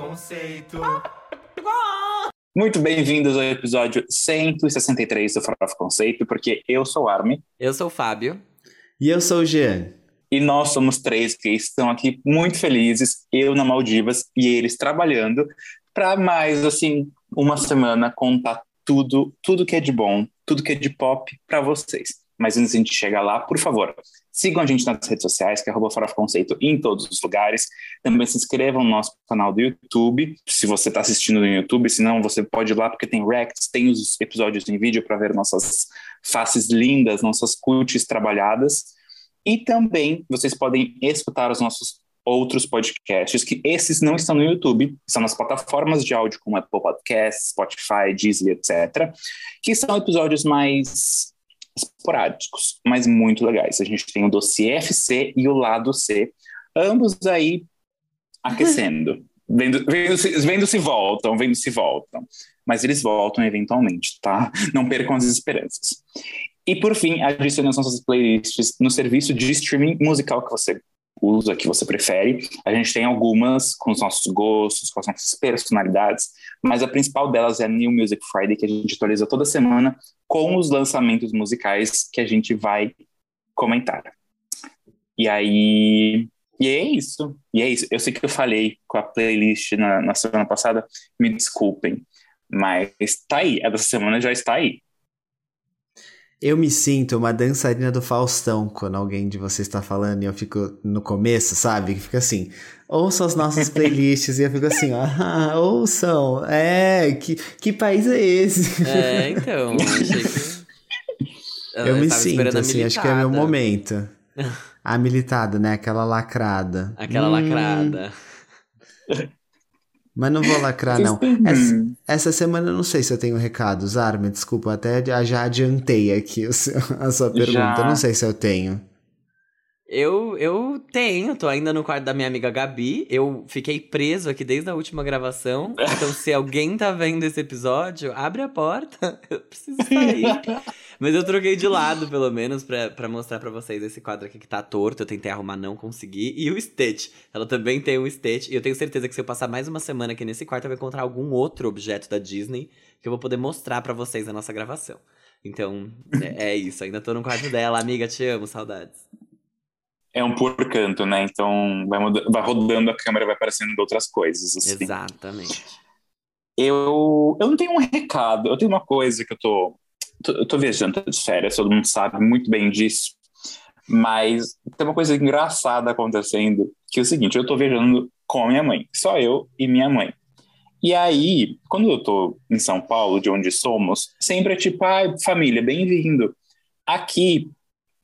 Conceito. Muito bem-vindos ao episódio 163 do Farofa Conceito, porque eu sou o Armin Eu sou o Fábio. E eu sou o Jean. e nós somos três que estão aqui muito felizes, eu na Maldivas e eles trabalhando, para mais, assim, uma semana contar tudo, tudo que é de bom, tudo que é de pop para vocês. Mas antes de a gente chegar lá, por favor, sigam a gente nas redes sociais, que é arroba Farofa Conceito em todos os lugares. Também se inscrevam no nosso canal do YouTube, se você está assistindo no YouTube, se não, você pode ir lá, porque tem reacts, tem os episódios em vídeo para ver nossas faces lindas, nossas cutis trabalhadas. E também vocês podem escutar os nossos outros podcasts, que esses não estão no YouTube, são nas plataformas de áudio como Apple Podcasts, Spotify, Deezer, etc., que são episódios mais esporádicos, mas muito legais. A gente tem o dossiê FC e o lado C, ambos aí aquecendo. Vendo, vendo, se, vendo se voltam, vendo se voltam. Mas eles voltam eventualmente, tá? Não percam as esperanças. E por fim, adicione as nossas playlists no serviço de streaming musical que você usa, que você prefere. A gente tem algumas com os nossos gostos, com as nossas personalidades, mas a principal delas é a New Music Friday, que a gente atualiza toda semana com os lançamentos musicais que a gente vai comentar. E aí. E é isso. E é isso. Eu sei que eu falei com a playlist na, na semana passada, me desculpem, mas tá aí. A dessa semana já está aí. Eu me sinto uma dançarina do Faustão quando alguém de vocês está falando e eu fico no começo, sabe? Que fica assim, ouçam as nossas playlists e eu fico assim, ah, ouçam, é, que, que país é esse? É, então, achei que. Eu me tava sinto assim, acho que é meu momento. A militada, né? Aquela lacrada. Aquela Hum, lacrada. Mas não vou lacrar, não. Essa, essa semana eu não sei se eu tenho recados, Armin, desculpa, até já adiantei aqui seu- a sua pergunta. Já. Não sei se eu tenho. Eu, eu tenho, tô ainda no quarto da minha amiga Gabi. Eu fiquei preso aqui desde a última gravação. Então, se alguém tá vendo esse episódio, abre a porta. Eu preciso sair. Mas eu troquei de lado, pelo menos, pra, pra mostrar pra vocês esse quadro aqui que tá torto. Eu tentei arrumar, não consegui. E o Stitch. Ela também tem um Stitch. E eu tenho certeza que se eu passar mais uma semana aqui nesse quarto, eu vou encontrar algum outro objeto da Disney que eu vou poder mostrar pra vocês na nossa gravação. Então, é, é isso. Ainda tô no quarto dela. Amiga, te amo, saudades. É um por canto, né? Então vai, vai rodando a câmera, vai aparecendo outras coisas. Assim. Exatamente. Eu, eu não tenho um recado, eu tenho uma coisa que eu tô, tô- eu tô viajando, de férias, todo mundo sabe muito bem disso, mas tem uma coisa engraçada acontecendo, que é o seguinte, eu tô viajando com a minha mãe, só eu e minha mãe. E aí, quando eu tô em São Paulo, de onde somos, sempre é tipo, ah, família, bem-vindo. Aqui,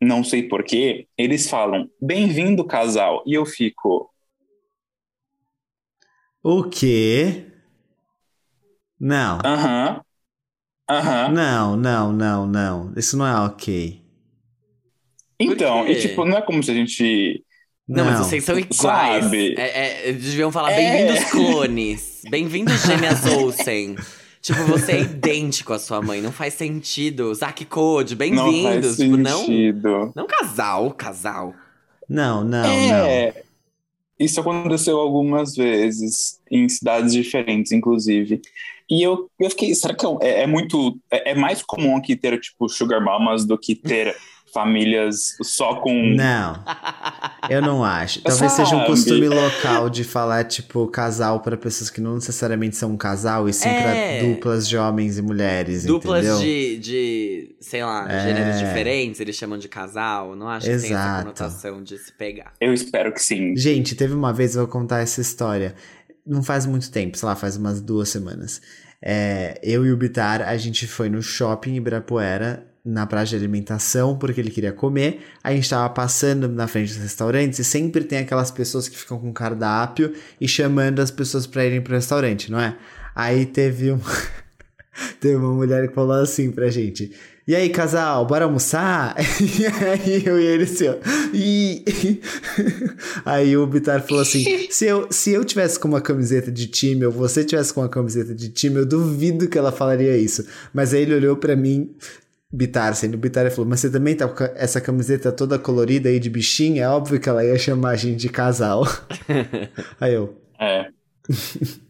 não sei porquê, eles falam, bem-vindo, casal, e eu fico, O quê? Não. aham, aham. Não, não, não, não. Isso não é ok. Então, e tipo, não é como se a gente Não, mas vocês são iguais. Sabe? É, é, eles deviam falar É. bem-vindos clones. Bem-vindos gêmeas Olsen. Tipo, você é idêntico à sua mãe. Não faz sentido. Zack Code, não faz bem-vindos. Tipo, não, sentido. não casal, casal. Não, não, não. é, isso aconteceu algumas vezes, em cidades diferentes, inclusive. E eu, eu fiquei, será que é, é muito. É, é mais comum aqui ter, tipo, sugar mamas do que ter famílias só com. Não, eu não acho. Talvez seja um Sabe? costume local de falar, tipo, casal para pessoas que não necessariamente são um casal, e sim É. pra duplas de homens e mulheres, Duplas entendeu? de, de, sei lá, É. gêneros diferentes, eles chamam de casal. Não acho que tem essa Exato. conotação de se pegar. Eu espero que sim. Gente, teve uma vez, eu vou contar essa história. Não faz muito tempo, sei lá, faz umas duas semanas. É, eu e o Bitar, a gente foi no shopping em Ibirapuera, na praia de alimentação, porque ele queria comer. A gente tava passando na frente dos restaurantes e sempre tem aquelas pessoas que ficam com cardápio e chamando as pessoas pra irem pro restaurante, não é? Aí teve um. teve uma mulher que falou assim pra gente. E aí, casal, bora almoçar? E aí eu e ele assim, ó. E... Aí o Bitar falou assim: se eu, se eu tivesse com uma camiseta de time, ou você tivesse com uma camiseta de time, eu duvido que ela falaria isso. Mas aí ele olhou pra mim, Bitar, sendo Bitar, e falou: Mas você também tá com essa camiseta toda colorida aí de bichinho? É óbvio que ela ia chamar a gente de casal. aí eu. É.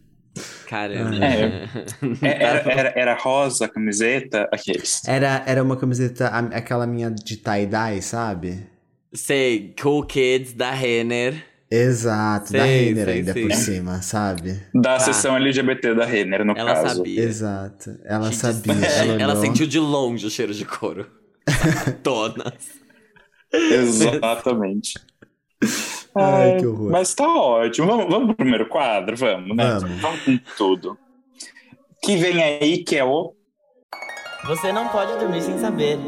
Caramba. É. É, Era, era, era rosa a camiseta, aqueles. Era, era uma camiseta, aquela minha de tie-dye, sabe? Sei, Cool Kids da Renner. Exato, da Sei, Renner sei, ainda sei. por cima, sabe? Da Tá. sessão LGBT da Renner, no Ela caso. sabia. Exato. Ela Gente, sabia. ela, Ela, sentiu de longe o cheiro de couro. Sapatonas. Exatamente. Ai, que horror. Mas tá ótimo. Vamos, vamos pro primeiro quadro? Vamos, né? Vamos. Vamos com tudo. Que vem aí, que é o. Você não pode dormir sem saber.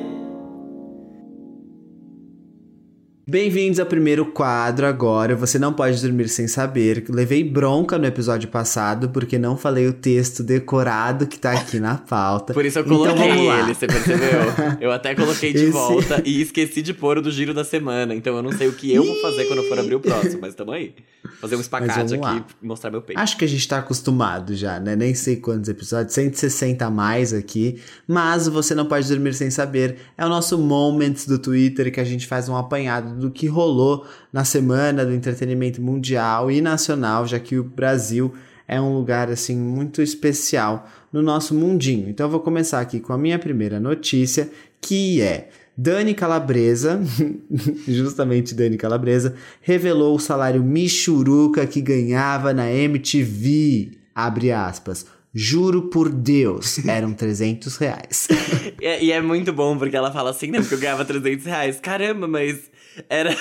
Bem-vindos ao primeiro quadro agora. Você não pode dormir sem saber. Levei bronca no episódio passado porque não falei o texto decorado que tá aqui na pauta. Por isso eu Então coloquei lá. ele, você percebeu? Eu até coloquei de Esse- volta e esqueci de pôr o do giro da semana. Então eu não sei o que eu vou fazer quando eu for abrir o próximo, mas tamo aí. Fazer um espacate aqui e mostrar meu peito. Acho que a gente tá acostumado já, né? Nem sei quantos episódios, 160 a mais aqui. Mas você não pode dormir sem saber. É o nosso Moments do Twitter que a gente faz um apanhado do que rolou na semana do entretenimento mundial e nacional, já que o Brasil é um lugar assim muito especial no nosso mundinho. Então eu vou começar aqui com a minha primeira notícia, que é Dani Calabresa, justamente Dani Calabresa, revelou o salário michuruca que ganhava na MTV. Abre aspas. Juro por Deus, eram 300 reais. E é, e é muito bom porque ela fala assim, né? Porque eu ganhava 300 reais. Caramba, mas era.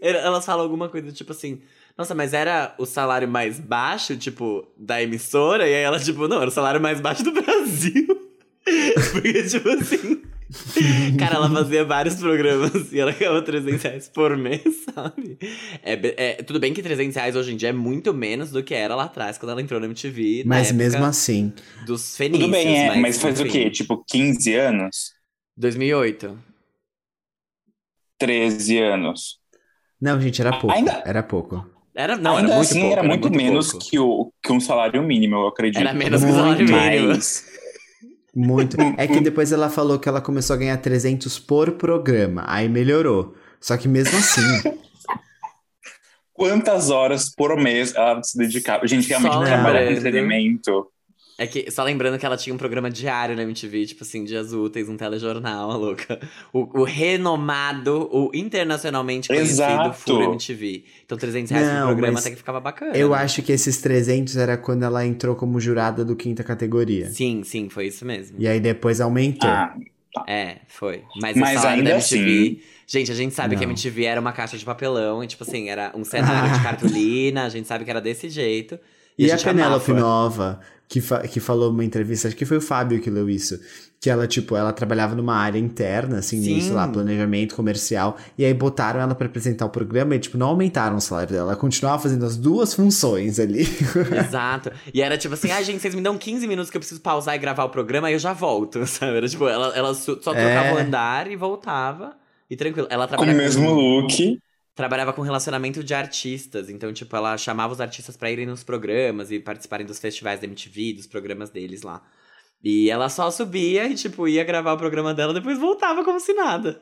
Elas falam alguma coisa tipo assim. Nossa, mas era o salário mais baixo, tipo, da emissora? E aí ela, tipo, não, era o salário mais baixo do Brasil. Porque, tipo assim. Cara, ela fazia vários programas e ela ganhava 300 reais por mês, sabe? É, é, tudo bem que 300 reais hoje em dia é muito menos do que era lá atrás, quando ela entrou na MTV. na Mas época mesmo assim. Dos fenícios. Tudo bem, é, mas faz o quê? Tipo, 15 anos? 2008. 13 anos. Não, gente, era pouco. Ainda- Era pouco. Era, não, Ainda era muito assim, pouco, era muito menos pouco. que, o, que um salário mínimo, eu acredito. Era menos que o Muito salário mínimo. mais. Muito. É que depois ela falou que ela começou a ganhar 300 por programa. Aí melhorou. Só que mesmo assim. Quantas horas por mês ela se dedicava? Gente, realmente Só trabalhar com entretenimento. É que, só lembrando que ela tinha um programa diário na MTV, tipo assim, dias úteis, um telejornal, a louca. O, o renomado, o internacionalmente conhecido Exato. Full MTV. Então 300 reais Não, por programa mas até que ficava bacana. Eu né? acho que esses 300 era quando ela entrou como jurada do quinta categoria. Sim, sim, foi isso mesmo. E aí depois aumentou. Ah, É, foi. Mas, Mas o salário ainda da MTV. Gente, a gente sabe que a Não. MTV era uma caixa de papelão, e tipo assim, era um cenário de cartolina, a gente sabe que era desse jeito. E, a, gente Penélope. Nova, que, fa- que falou numa entrevista, acho que foi o Fábio que leu isso. Que ela, tipo, ela trabalhava numa área interna, assim, Sim. sei lá, planejamento comercial. E aí botaram ela pra apresentar o programa e, tipo, não aumentaram o salário dela. Ela continuava fazendo as duas funções ali. Exato. E era tipo assim, ai, gente, vocês me dão 15 minutos que eu preciso pausar e gravar o programa, aí eu já volto, sabe? Era tipo, ela, ela só só É. trocava o andar e voltava. E tranquilo. Ela com o trabalhava mesmo look. Trabalhava com relacionamento de artistas. Então, tipo, ela chamava os artistas pra irem nos programas e participarem dos festivais da MTV, dos programas deles lá. E ela só subia e, tipo, ia gravar o programa dela, depois voltava como se nada.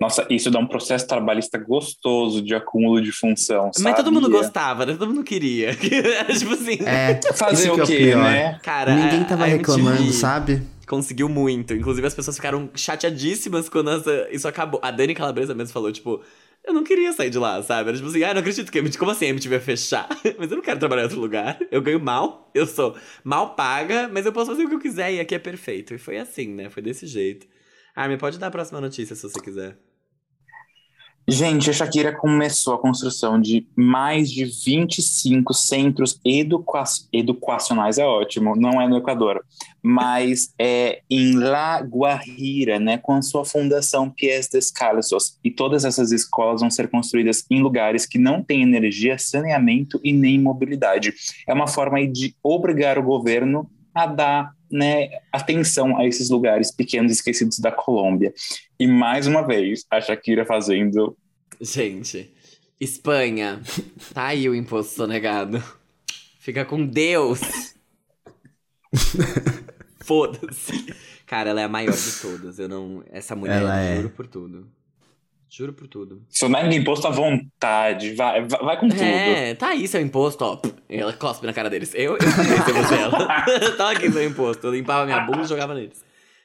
Nossa, isso dá um processo trabalhista gostoso de acúmulo de função, Mas todo mundo gostava, né? Todo mundo queria. Tipo assim. É, Fazer é o quê, pior. né? Cara, Ninguém a- tava a MTV reclamando, sabe? Conseguiu muito. Inclusive, as pessoas ficaram chateadíssimas quando essa- isso acabou. A Dani Calabresa mesmo falou, tipo, eu não queria sair de lá, sabe? Era tipo assim, ah, não acredito que a MTV. Como assim a MTV vai fechar? mas eu não quero trabalhar em outro lugar. Eu ganho mal, eu sou mal paga, mas eu posso fazer o que eu quiser e aqui é perfeito. E foi assim, né? Foi desse jeito. Armin, pode dar a próxima notícia se você quiser. Gente, a Shakira começou a construção de mais de 25 centros educa educacionais, é ótimo, não é no Equador, mas é em La Guajira, né, com a sua fundação Pies Descalços. E todas essas escolas vão ser construídas em lugares que não têm energia, saneamento e nem mobilidade. É uma forma de obrigar o governo a dar né, atenção a esses lugares pequenos esquecidos da Colômbia. E mais uma vez, a Shakira fazendo Gente, Espanha. Tá aí o imposto sonegado. Fica com Deus. Foda-se. Cara, ela é a maior de todas. Eu não. Essa mulher, Ela é. juro por tudo. Juro por tudo. Sonega imposto à vontade. Vai, vai, vai com tudo. É, tá aí seu imposto, ó. Ela cospe na cara deles. Eu, eu se você ela. tá aqui seu imposto. Eu limpava minha bunda e jogava neles.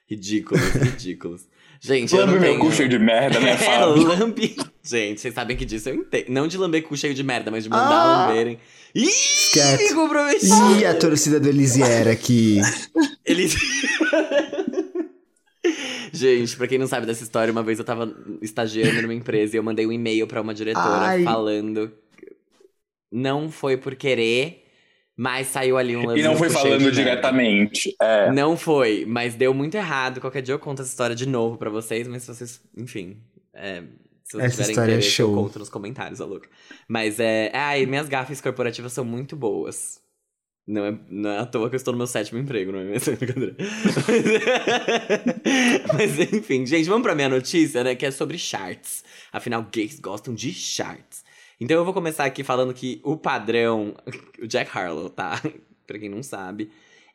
Ridículos, ridículos. Gente, eu Lambe não meu cu cheio de merda, né, É, Fábio? lambe... Gente, vocês sabem que disso eu entendo. Não de lamber cu cheio de merda, mas de mandar Ah! lamberem. Ih, Esquece. me comprometi. E a torcida do Elisier aqui. Eles. Gente, pra quem não sabe dessa história, uma vez eu tava estagiando numa empresa e eu mandei um e-mail pra uma diretora Ai. falando. Não foi por querer, mas saiu ali um E não foi falando diretamente. É. Não foi, mas deu muito errado. Qualquer dia eu conto essa história de novo pra vocês, mas se vocês, enfim. é, se vocês Essa tiverem história é interesse, show. eu conto nos comentários, a louca. Mas é. Ai, minhas gafes corporativas são muito boas. Não é, não é à toa que eu estou no meu sétimo emprego, não é mesmo? Brincadeira. Mas enfim, gente, vamos pra minha notícia, né? Que é sobre charts. Afinal, gays gostam de charts. Então eu vou começar aqui falando que o padrão, o Jack Harlow, tá? pra quem não sabe,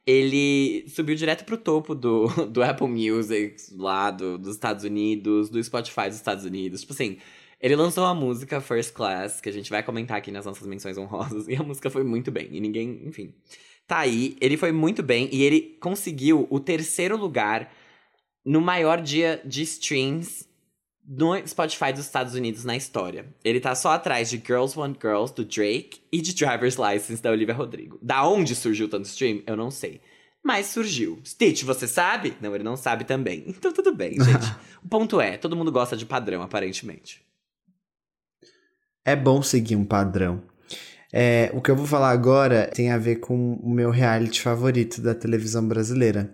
ele subiu direto pro topo do, do Apple Music lá do, dos Estados Unidos, do Spotify dos Estados Unidos. Tipo assim, ele lançou a música First Class, que a gente vai comentar aqui nas nossas menções honrosas, e a música foi muito bem. E ninguém, enfim. Tá aí, ele foi muito bem e ele conseguiu o terceiro lugar no maior dia de streams no Spotify dos Estados Unidos na história. Ele tá só atrás de Girls Want Girls, do Drake, e de Driver's License, da Olivia Rodrigo. Da onde surgiu tanto stream? Eu não sei. Mas surgiu. Stitch, você sabe? Não, ele não sabe também. Então tudo bem, gente. o ponto é, todo mundo gosta de padrão, aparentemente. É bom seguir um padrão. É, o que eu vou falar agora tem a ver com o meu reality favorito da televisão brasileira.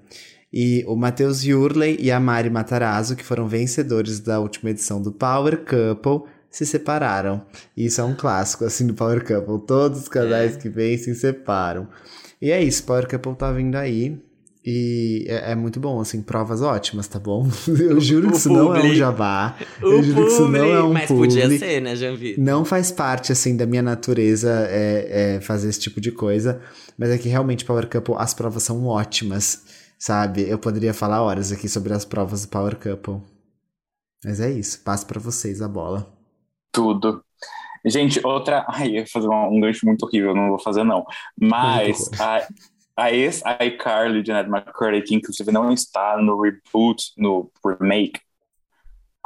E o Matheus Yurley e a Mari Matarazzo, que foram vencedores da última edição do Power Couple, se separaram. E isso é um clássico, assim, do Power Couple. Todos os casais É. que vêm se separam. E é isso, Power Couple tá vindo aí. E é, é muito bom, assim, provas ótimas, tá bom? Eu juro O que isso não é um jabá. O Eu juro que isso não é um Mas podia publi. ser, né, Janvi? Não faz parte, assim, da minha natureza é, é fazer esse tipo de coisa. Mas é que realmente, Power Couple, as provas são ótimas, sabe? Eu poderia falar horas aqui sobre as provas do Power Couple. Mas é isso, passo pra vocês a bola. Tudo. Gente, outra. Ai, eu ia fazer um, gancho muito horrível, não vou fazer, não. Mas a, ex-iCarly de Ned McCurdy, que inclusive não está no reboot, no remake.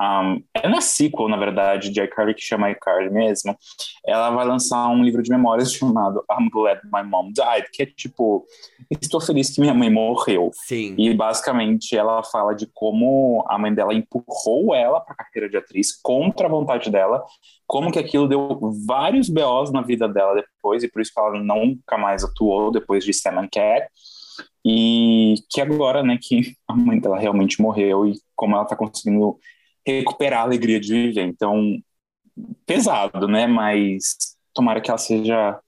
Um, é na sequel, na verdade, de iCarly, que chama iCarly mesmo. Ela vai lançar um livro de memórias chamado I'm Glad My Mom Died, que é tipo, estou feliz que minha mãe morreu. Sim. E basicamente ela fala de como a mãe dela empurrou ela para a carreira de atriz contra a vontade dela, como que aquilo deu vários BOs na vida dela depois, e por isso que ela nunca mais atuou depois de Sam and Cat. E que agora, né, que a mãe dela realmente morreu e como ela tá conseguindo recuperar a alegria de viver. Então, pesado, né? Mas tomara que ela seja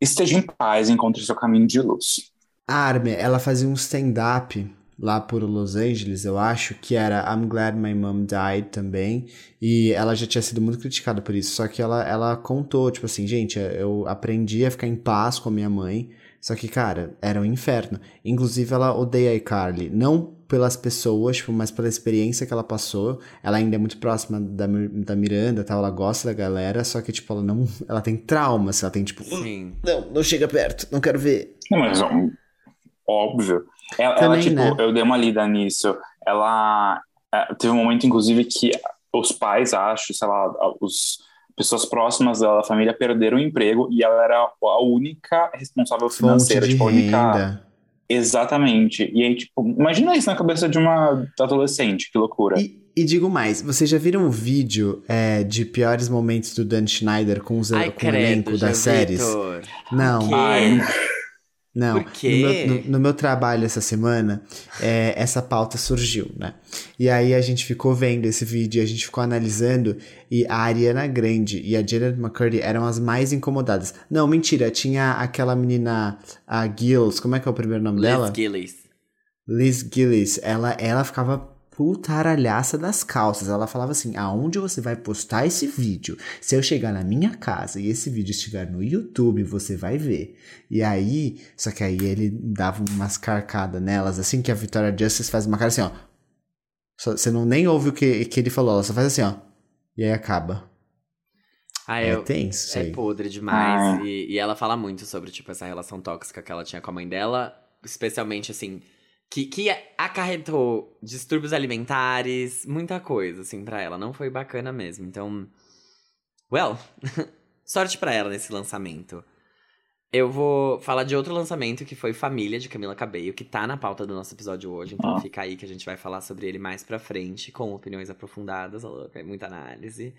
esteja em paz, encontre seu caminho de luz. A Armin, ela fazia um stand-up lá por Los Angeles, eu acho, que era I'm Glad My Mom Died também, e ela já tinha sido muito criticada por isso, só que ela, ela contou, tipo assim, gente, eu aprendi a ficar em paz com a minha mãe, só que, cara, era um inferno. Inclusive, ela odeia a iCarly, não pelas pessoas, tipo, mas pela experiência que ela passou. Ela ainda é muito próxima da, da Miranda, tal, ela gosta da galera, só que, tipo, ela não, ela tem traumas, ela tem, tipo, Sim. não, não chega perto, não quero ver. Não, mas óbvio. Ela, ela, Também, tipo, né? eu dei uma lida nisso. Ela é, teve um momento, inclusive, que os pais, acho, sei lá, os pessoas próximas dela, da família, perderam o emprego e ela era a única responsável financeira, tipo, a única. renda. Exatamente. E aí, tipo, imagina isso na cabeça de uma adolescente, que loucura. E, e digo mais, vocês já viram o vídeo é, de piores momentos do Dan Schneider com, os, Ai, com o elenco credo, das séries? Vitor. Não? Ai, não. Por quê? No, meu, no- no meu trabalho essa semana, é, essa pauta surgiu, né? E aí a gente ficou vendo esse vídeo, a gente ficou analisando, e a Ariana Grande e a Janet McCurdy eram as mais incomodadas. Não, mentira, tinha aquela menina, a Gills, como é que é o primeiro nome dela? Liz Gillis. Liz Gillis, ela, ela ficava putaralhaça das calças. Ela falava assim: aonde você vai postar esse vídeo? Se eu chegar na minha casa e esse vídeo estiver no YouTube, você vai ver. E aí, só que aí ele dava umas carcadas nelas, assim que a Victoria Justice faz uma cara assim, ó. Só- Você não nem ouve o que, que ele falou, ela só faz assim, ó. E aí acaba. Ah, É eu, tenso é aí. podre demais. Ah. E, e ela fala muito sobre, tipo, essa relação tóxica que ela tinha com a mãe dela. Especialmente, assim, que, que acarretou distúrbios alimentares, muita coisa, assim, pra ela. Não foi bacana mesmo. Então, well, sorte pra ela nesse lançamento. Eu vou falar de outro lançamento que foi Família, de Camila Cabello, que tá na pauta do nosso episódio hoje. Então Ah. fica aí que a gente vai falar sobre ele mais pra frente, com opiniões aprofundadas, louca, muita análise.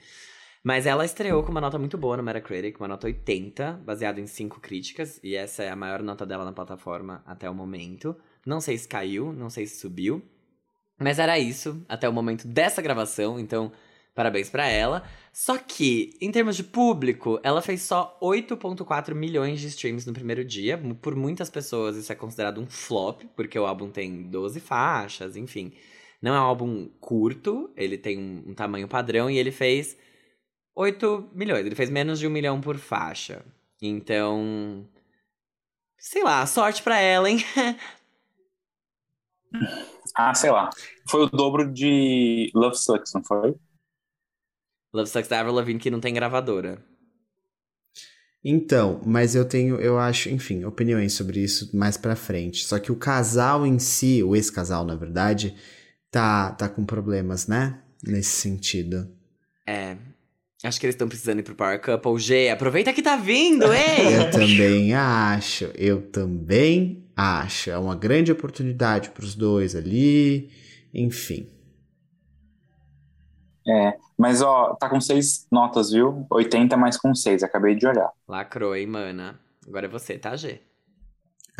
Mas ela estreou com uma nota muito boa no Metacritic, uma nota 80, baseado em 5 críticas, e essa é a maior nota dela na plataforma até o momento. Não sei se caiu, não sei se subiu, mas era isso até o momento dessa gravação, então parabéns pra ela. Só que, em termos de público, ela fez só 8.4 milhões de streams no primeiro dia. Por muitas pessoas isso é considerado um flop, porque o álbum tem 12 faixas, enfim. Não é um álbum curto, ele tem um, um tamanho padrão e ele fez 8 milhões. Ele fez menos de um milhão por faixa. Então. Sei lá, sorte pra ela, hein? Ah, sei lá. Foi o dobro de Love Sucks, não foi? Love Sucks da Avril Lavigne que não tem gravadora. Então, mas eu tenho, eu acho, enfim, opiniões sobre isso mais pra frente. Só que o casal em si, o ex-casal, na verdade, tá, tá com problemas, né? Nesse sentido. É. Acho que eles estão precisando ir pro Power Couple. G, aproveita que tá vindo, ei! Eu também acho, eu também acho. É uma grande oportunidade pros dois ali, enfim. É. Mas, ó, tá com seis notas, viu? 80 mais com seis, acabei de olhar. Lacrou, hein, mana? Agora é você, tá, G?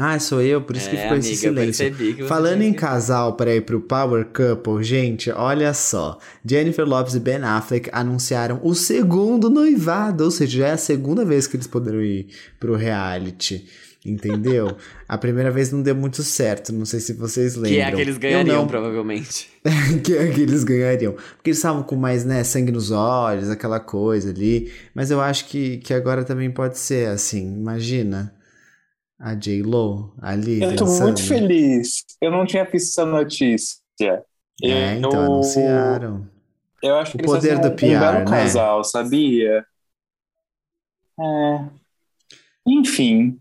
Ah, sou eu, por isso que é, ficou amiga, esse silêncio. que Falando em que- casal para ir pro Power Couple, gente, olha só. Jennifer Lopez e Ben Affleck anunciaram o segundo noivado, ou seja, já é a segunda vez que eles poderão ir pro reality. Entendeu? a primeira vez não deu muito certo, não sei se vocês lembram. Que é que eles Eu ganhariam, não, provavelmente. que é que eles ganhariam. Porque eles estavam com mais, né, sangue nos olhos, aquela coisa ali. Mas eu acho que, que agora também pode ser assim, imagina. A J-Lo ali Eu tô dançando. muito feliz. Eu não tinha visto essa notícia. É, então eu, anunciaram. Eu acho O que poder do um PR, belo né? casal, sabia? É. Enfim.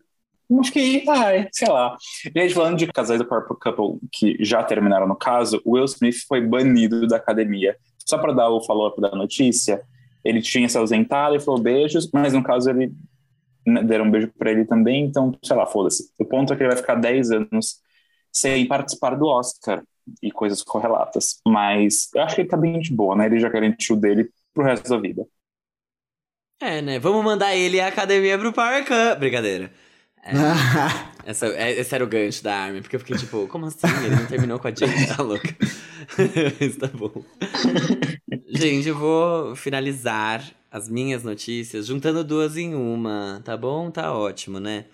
Acho que, ai, sei lá. Gente, falando de casais do Purple Couple que já terminaram no caso, Will Smith foi banido da academia. Só para dar o follow-up da notícia, ele tinha se ausentado e falou beijos, mas no caso ele né, deram um beijo para ele também, então, sei lá, foda-se. O ponto é que ele vai ficar 10 anos sem participar do Oscar e coisas correlatas. Mas eu acho que ele tá bem de boa, né? Ele já garantiu dele pro resto da vida. É, né? Vamos mandar ele à academia pro Power. Brincadeira. É, essa, é- esse era o gancho da Armin, porque eu fiquei tipo, como assim? Ele não terminou com a Jane, tá louca? Isso tá bom. Gente, eu vou finalizar as minhas notícias juntando duas em uma, tá bom? Tá ótimo, né?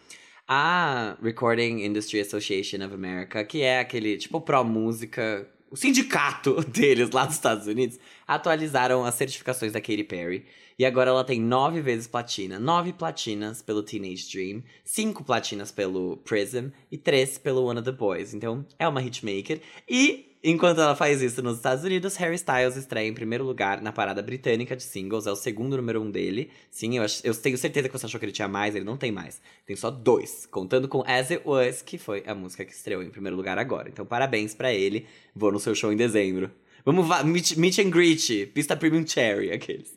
A Recording Industry Association of America, que é aquele, tipo, pró-música, o sindicato deles lá dos Estados Unidos, atualizaram as certificações da Katy Perry. E agora ela tem nove vezes platina. Nove platinas pelo Teenage Dream, cinco platinas pelo Prism e três pelo One of the Boys. Então, é uma hitmaker. E, enquanto ela faz isso nos Estados Unidos, Harry Styles estreia em primeiro lugar na parada britânica de singles. É o segundo número um dele. Sim, eu, eu tenho certeza que você achou que ele tinha mais, ele não tem mais. Tem só dois, contando com As It Was, que foi a música que estreou em primeiro lugar agora. Então, parabéns pra ele. Vou no seu show em dezembro. Vamos, va- meet, meet and greet, pista Premium Cherry, aqueles.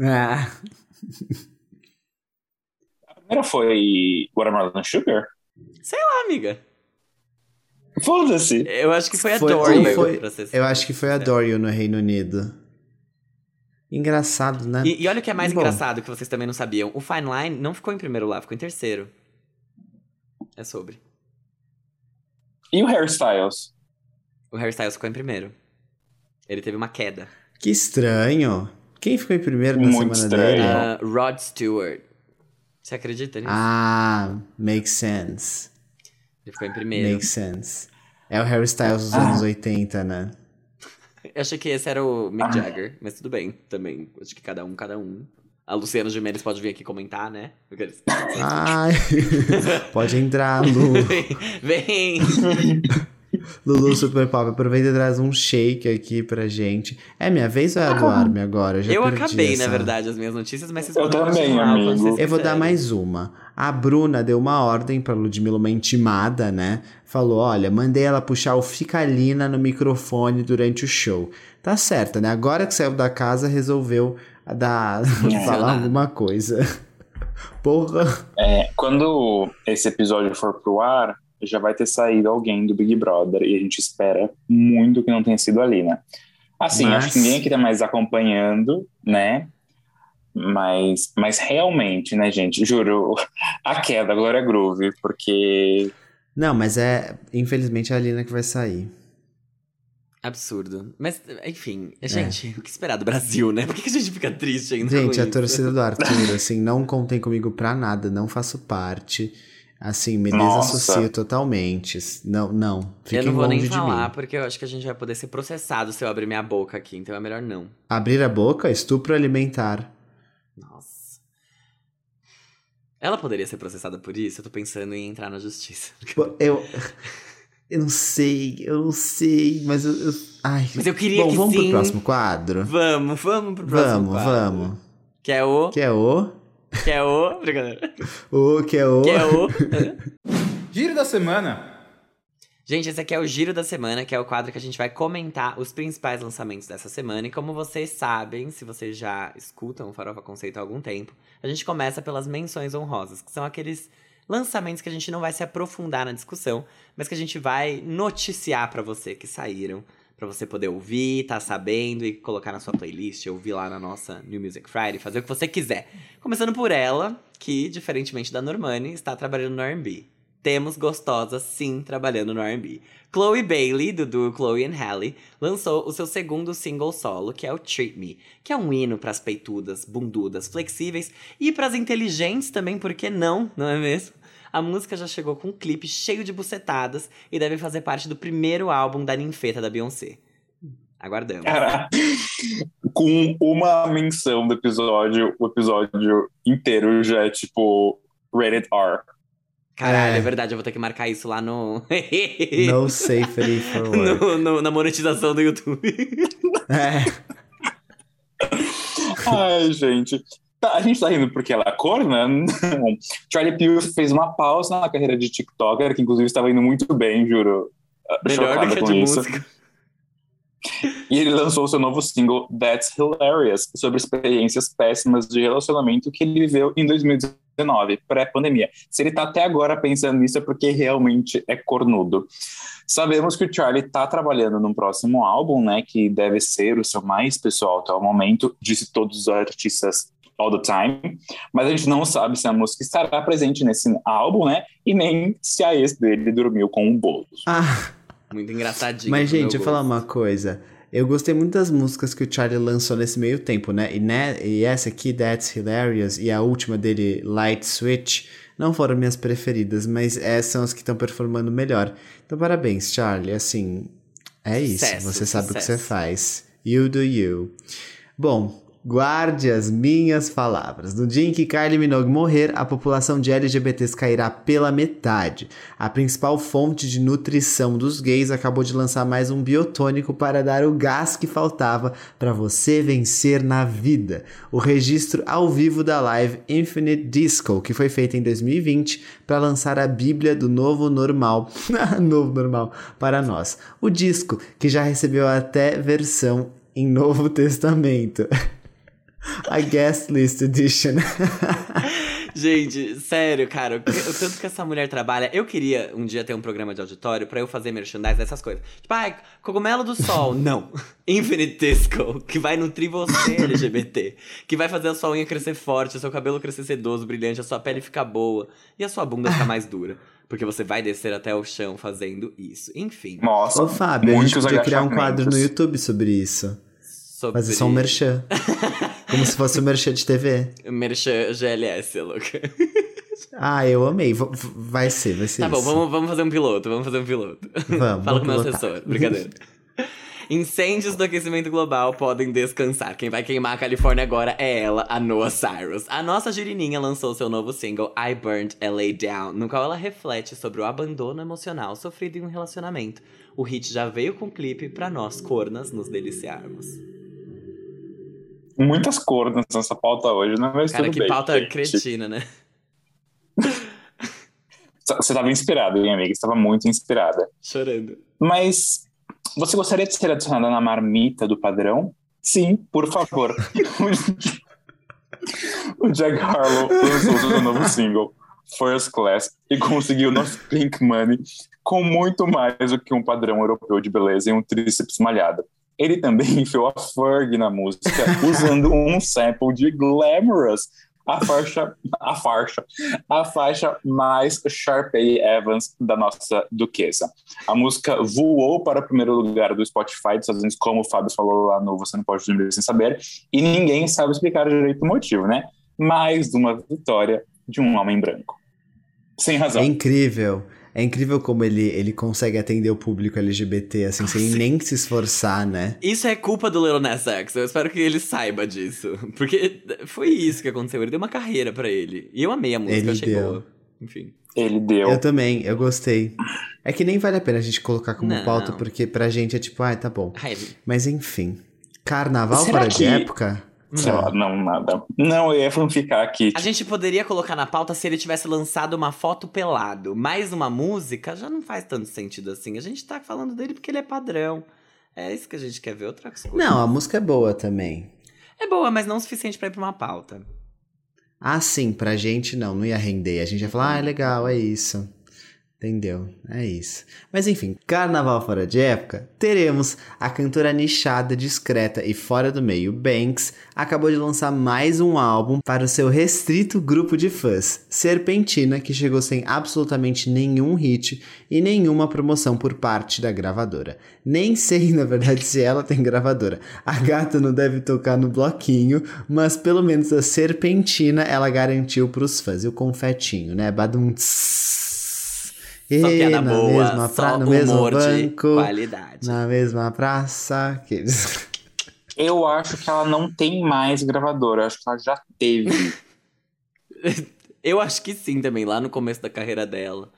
Ah, A primeira foi Watermelon Sugar? Ah, amiga. Foda-se! Eu acho que foi a Foi- Dory, ou foi- eu acho que foi a Dory no Reino Unido. Engraçado, né? E, e olha o que é mais Bom. engraçado, que vocês também não sabiam. O Fine Line não ficou em primeiro lá, ficou em terceiro. É sobre. E o Hairstyles? O Harry Styles ficou em primeiro. Ele teve uma queda. Que estranho. Quem ficou em primeiro na Muito semana estranho. dele? Ah, Rod Stewart. Você acredita nisso? Ah, makes sense. Ele ficou em primeiro. Makes sense. É o Harry Styles dos Ah. anos 80, né? Eu achei que esse era o Mick Ah. Jagger, mas tudo bem também. Acho que cada um, cada um. A Luciana Gimenez pode vir aqui comentar, né? Aqueles- Ai, pode entrar, Lu. Vem! vem. Lulu Super Pop, aproveita e traz um shake aqui pra gente. É minha vez ou é a do Armin agora? Já eu perdi acabei, essa. na verdade, as minhas notícias, mas vocês Eu podem também, amigo. Eu vou dar mais uma. A Bruna deu uma ordem pra Ludmilla, uma intimada, né? Falou: olha, mandei ela puxar o Ficalina no microfone durante o show. Tá certo, né? Agora que saiu da casa, resolveu dar, falar alguma coisa. Porra. É, quando esse episódio for pro ar, já vai ter saído alguém do Big Brother e a gente espera muito que não tenha sido ali, né? Assim, Mas- acho que ninguém aqui tá mais acompanhando, né? Mas, mas realmente, né, gente? Juro, a queda agora é Groove, porque Não, mas é. Infelizmente é a Lina que vai sair. Absurdo. Mas, enfim, gente, o que esperar do Brasil, né? Por que a gente fica triste ainda? É. Gente, com a isso? torcida do Arthur, assim, não contem comigo pra nada, não faço parte. Assim, me Nossa. desassocio totalmente. Não, não. Fiquem Eu não vou nem longe de falar, mim. porque eu acho que a gente vai poder ser processado se eu abrir minha boca aqui, então é melhor não. Abrir a boca, estupro alimentar. Nossa. Ela poderia ser processada por isso? Eu tô pensando em entrar na justiça. Eu. Eu não sei, eu não sei, mas eu. eu- ai. Mas eu queria Bom, que vamos sim. pro próximo quadro? Vamos, vamos pro próximo Vamos, quadro. vamos. Que é o... Que é o. Que é o... Brincadeira. O que é o. Que é o... Giro da semana. Gente, esse aqui é o Giro da Semana, que é o quadro que a gente vai comentar os principais lançamentos dessa semana. E como vocês sabem, se vocês já escutam o Farofa Conceito há algum tempo, a gente começa pelas menções honrosas, que são aqueles lançamentos que a gente não vai se aprofundar na discussão, mas que a gente vai noticiar pra você que saíram, pra você poder ouvir, tá sabendo e colocar na sua playlist, ouvir lá na nossa New Music Friday, fazer o que você quiser. Começando por ela, que, diferentemente da Normani, está trabalhando no R&B. Temos gostosas, sim, trabalhando no R&B. Chloe Bailey, do duo Chloe and Halle, lançou o seu segundo single solo, que é o Treat Me, que é um hino pras peitudas, bundudas, flexíveis e pras inteligentes também, por que não, não é mesmo? A música já chegou com um clipe cheio de bucetadas e deve fazer parte do primeiro álbum da ninfeta da Beyoncé. Aguardamos. Cara, com uma menção do episódio, o episódio inteiro já é tipo rated R. Caralho, é. É. verdade, eu vou ter que marcar isso lá no. No safety for work. no, no- na monetização do YouTube. É. Ai, gente. Tá, a gente tá rindo porque ela é cor, né? Não. Charlie Puth fez uma pausa na carreira de TikToker, que inclusive estava indo muito bem, juro. Melhor do que a de isso. música. E ele lançou seu novo single, That's Hilarious, sobre experiências péssimas de relacionamento que ele viveu em 2019, pré-pandemia. Se ele tá até agora pensando nisso é porque realmente é cornudo. Sabemos que o Charlie tá trabalhando num próximo álbum, né, que deve ser o seu mais pessoal até o momento, disse todos os artistas all the time, mas a gente não sabe se a música estará presente nesse álbum, né, e nem se a ex dele dormiu com um bolo. Ah, Muito engraçadinho. mas, gente, eu vou falar uma coisa. Eu gostei muito das músicas que o Charlie lançou nesse meio tempo, né? E, né? e essa aqui, That's Hilarious, e a última dele, Light Switch, não foram minhas preferidas, mas essas são as que estão performando melhor. Então, parabéns, Charlie. Assim, é isso. Sucesso, você sabe o que você sucesso. faz. You do you. Bom, guarde as minhas palavras. No dia em que Kylie Minogue morrer, a população de LGBTs cairá pela metade. A principal fonte de nutrição dos gays acabou de lançar mais um biotônico para dar o gás que faltava para você vencer na vida. O registro ao vivo da live Infinite Disco, que foi feita em 2020 para lançar a Bíblia do Novo Normal, Novo Normal para nós. O disco que já recebeu até versão em Novo Testamento. A Guest List Edition. Gente, sério, cara, o tanto que essa mulher trabalha. Eu queria um dia ter um programa de auditório pra eu fazer merchandise dessas coisas. Tipo, ai, cogumelo do sol. Não. Infinite Disco, que vai nutrir você, LGBT. Que vai fazer a sua unha crescer forte, o seu cabelo crescer sedoso, brilhante, a sua pele ficar boa e a sua bunda ficar mais dura. Porque você vai descer até o chão fazendo isso. Enfim. Nossa, Ô, Fábio, a gente podia criar um quadro no. YouTube sobre isso. Sobre... Fazer só um merchan. Como se fosse um merchan de TV. Merchan GLS, louca. Ah, eu amei. V- vai ser, vai ser Tá bom, isso. vamos, vamos fazer um piloto, vamos fazer um piloto. Vamos, Fala com o meu assessor, brincadeira. Incêndios do aquecimento global podem descansar. Quem vai queimar a Califórnia agora é ela, a Noah Cyrus. A nossa Girininha lançou seu novo single I Burned LA Down, no qual ela reflete sobre o abandono emocional sofrido em um relacionamento. O hit já veio com clipe pra nós, cornas, nos deliciarmos. Muitas cornas nessa pauta hoje, né? Mas Cara, tudo que bem, pauta gente. cretina, né? Você estava inspirada, hein, amiga? Você estava muito inspirada. Chorando. Mas você gostaria de ser adicionada na marmita do padrão? Sim, por favor. o Jack Harlow lançou seu novo single, First Class, e conseguiu nosso Pink Money com muito mais do que um padrão europeu de beleza e um tríceps malhado. Ele também enfiou a Ferg na música, usando um sample de Glamorous, a faixa, a faixa, a faixa mais Sharpay Evans da nossa duquesa. A música voou para o primeiro lugar do Spotify dos Estados Unidos, como o Fábio falou lá no Você Não Pode Dormir Sem Saber, e ninguém sabe explicar direito o motivo, né? Mais uma vitória de um homem branco. Sem razão. É incrível. É incrível como ele, ele consegue atender o público LGBT, assim, sem Sim. nem se esforçar, né? Isso é culpa do Lil Nas X. Eu espero que ele saiba disso. Porque foi isso que aconteceu. Ele deu uma carreira pra ele. E eu amei a música, Ele achei deu. boa. Enfim. Ele deu. Eu também, eu gostei. É que nem vale a pena a gente colocar como Não. pauta, porque pra gente é tipo, ai, tá bom. Heavy. Mas enfim. Carnaval Será fora que- de época? Sei lá, não, nada. Não, eu ia ficar aqui. A gente poderia colocar na pauta se ele tivesse lançado uma foto pelado. Mais uma música já não faz tanto sentido assim. A gente tá falando dele porque ele é padrão. É isso que a gente quer ver, outra coisa. Não, a música é boa também. É boa, mas não o suficiente pra ir pra uma pauta. Ah, sim, pra gente não, não ia render. A gente ia falar, ah, é legal, é isso. Entendeu? É isso. Mas enfim, carnaval fora de época, teremos a cantora nichada, discreta e fora do meio, Banks, acabou de lançar mais um álbum para o seu restrito grupo de fãs, Serpentina, que chegou sem absolutamente nenhum hit e nenhuma promoção por parte da gravadora. Nem sei, na verdade, se ela tem gravadora. A gata não deve tocar no bloquinho, mas pelo menos a Serpentina ela garantiu pros fãs. E o confetinho, né? Badum. Só que é na na boa, mesma só pra... no mesmo banco, qualidade. na mesma praça. Que... Eu acho que ela não tem mais gravadora. Eu acho que ela já teve. Eu acho que sim também, lá no começo da carreira dela.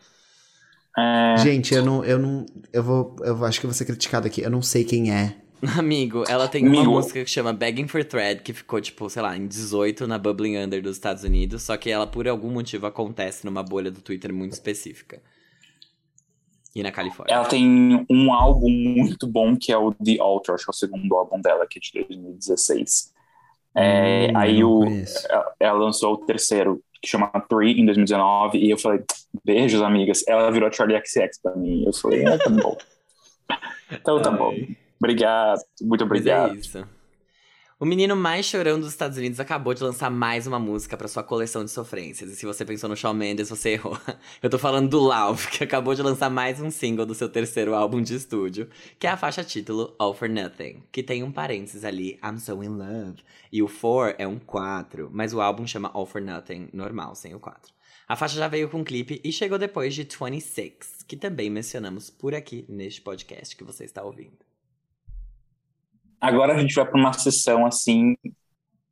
É, Gente, eu não, eu não, eu vou, eu acho que eu vou ser criticado aqui. Eu não sei quem é. Amigo, ela tem uma música que chama Begging for Thread, que ficou, tipo, sei lá, em 18 na Bubbling Under dos Estados Unidos, só que ela, por algum motivo, acontece numa bolha do Twitter muito específica. E na Califórnia. ela tem um álbum muito bom que é o The Altar, acho que é o segundo álbum dela, que é de 2016. É, Hum, aí o, ela, ela lançou o terceiro, que chama Three, em 2019, e eu falei, beijos, amigas. Ela virou Charlie XX pra mim. Eu falei, ah, tá bom. Então tá bom. Ai. Obrigado, muito Mas é obrigado. isso. O menino mais chorão dos Estados Unidos acabou de lançar mais uma música pra sua coleção de sofrências. E se você pensou no Shawn Mendes, você errou. Eu tô falando do Lauv, que acabou de lançar mais um single do seu terceiro álbum de estúdio, que é a faixa título All for Nothing, que tem um parênteses ali, I'm so in love. E o for é um 4, mas o álbum chama All for Nothing normal, sem o 4. A faixa já veio com clipe e chegou depois de 26, que também mencionamos por aqui neste podcast que você está ouvindo. Agora a gente vai para uma sessão assim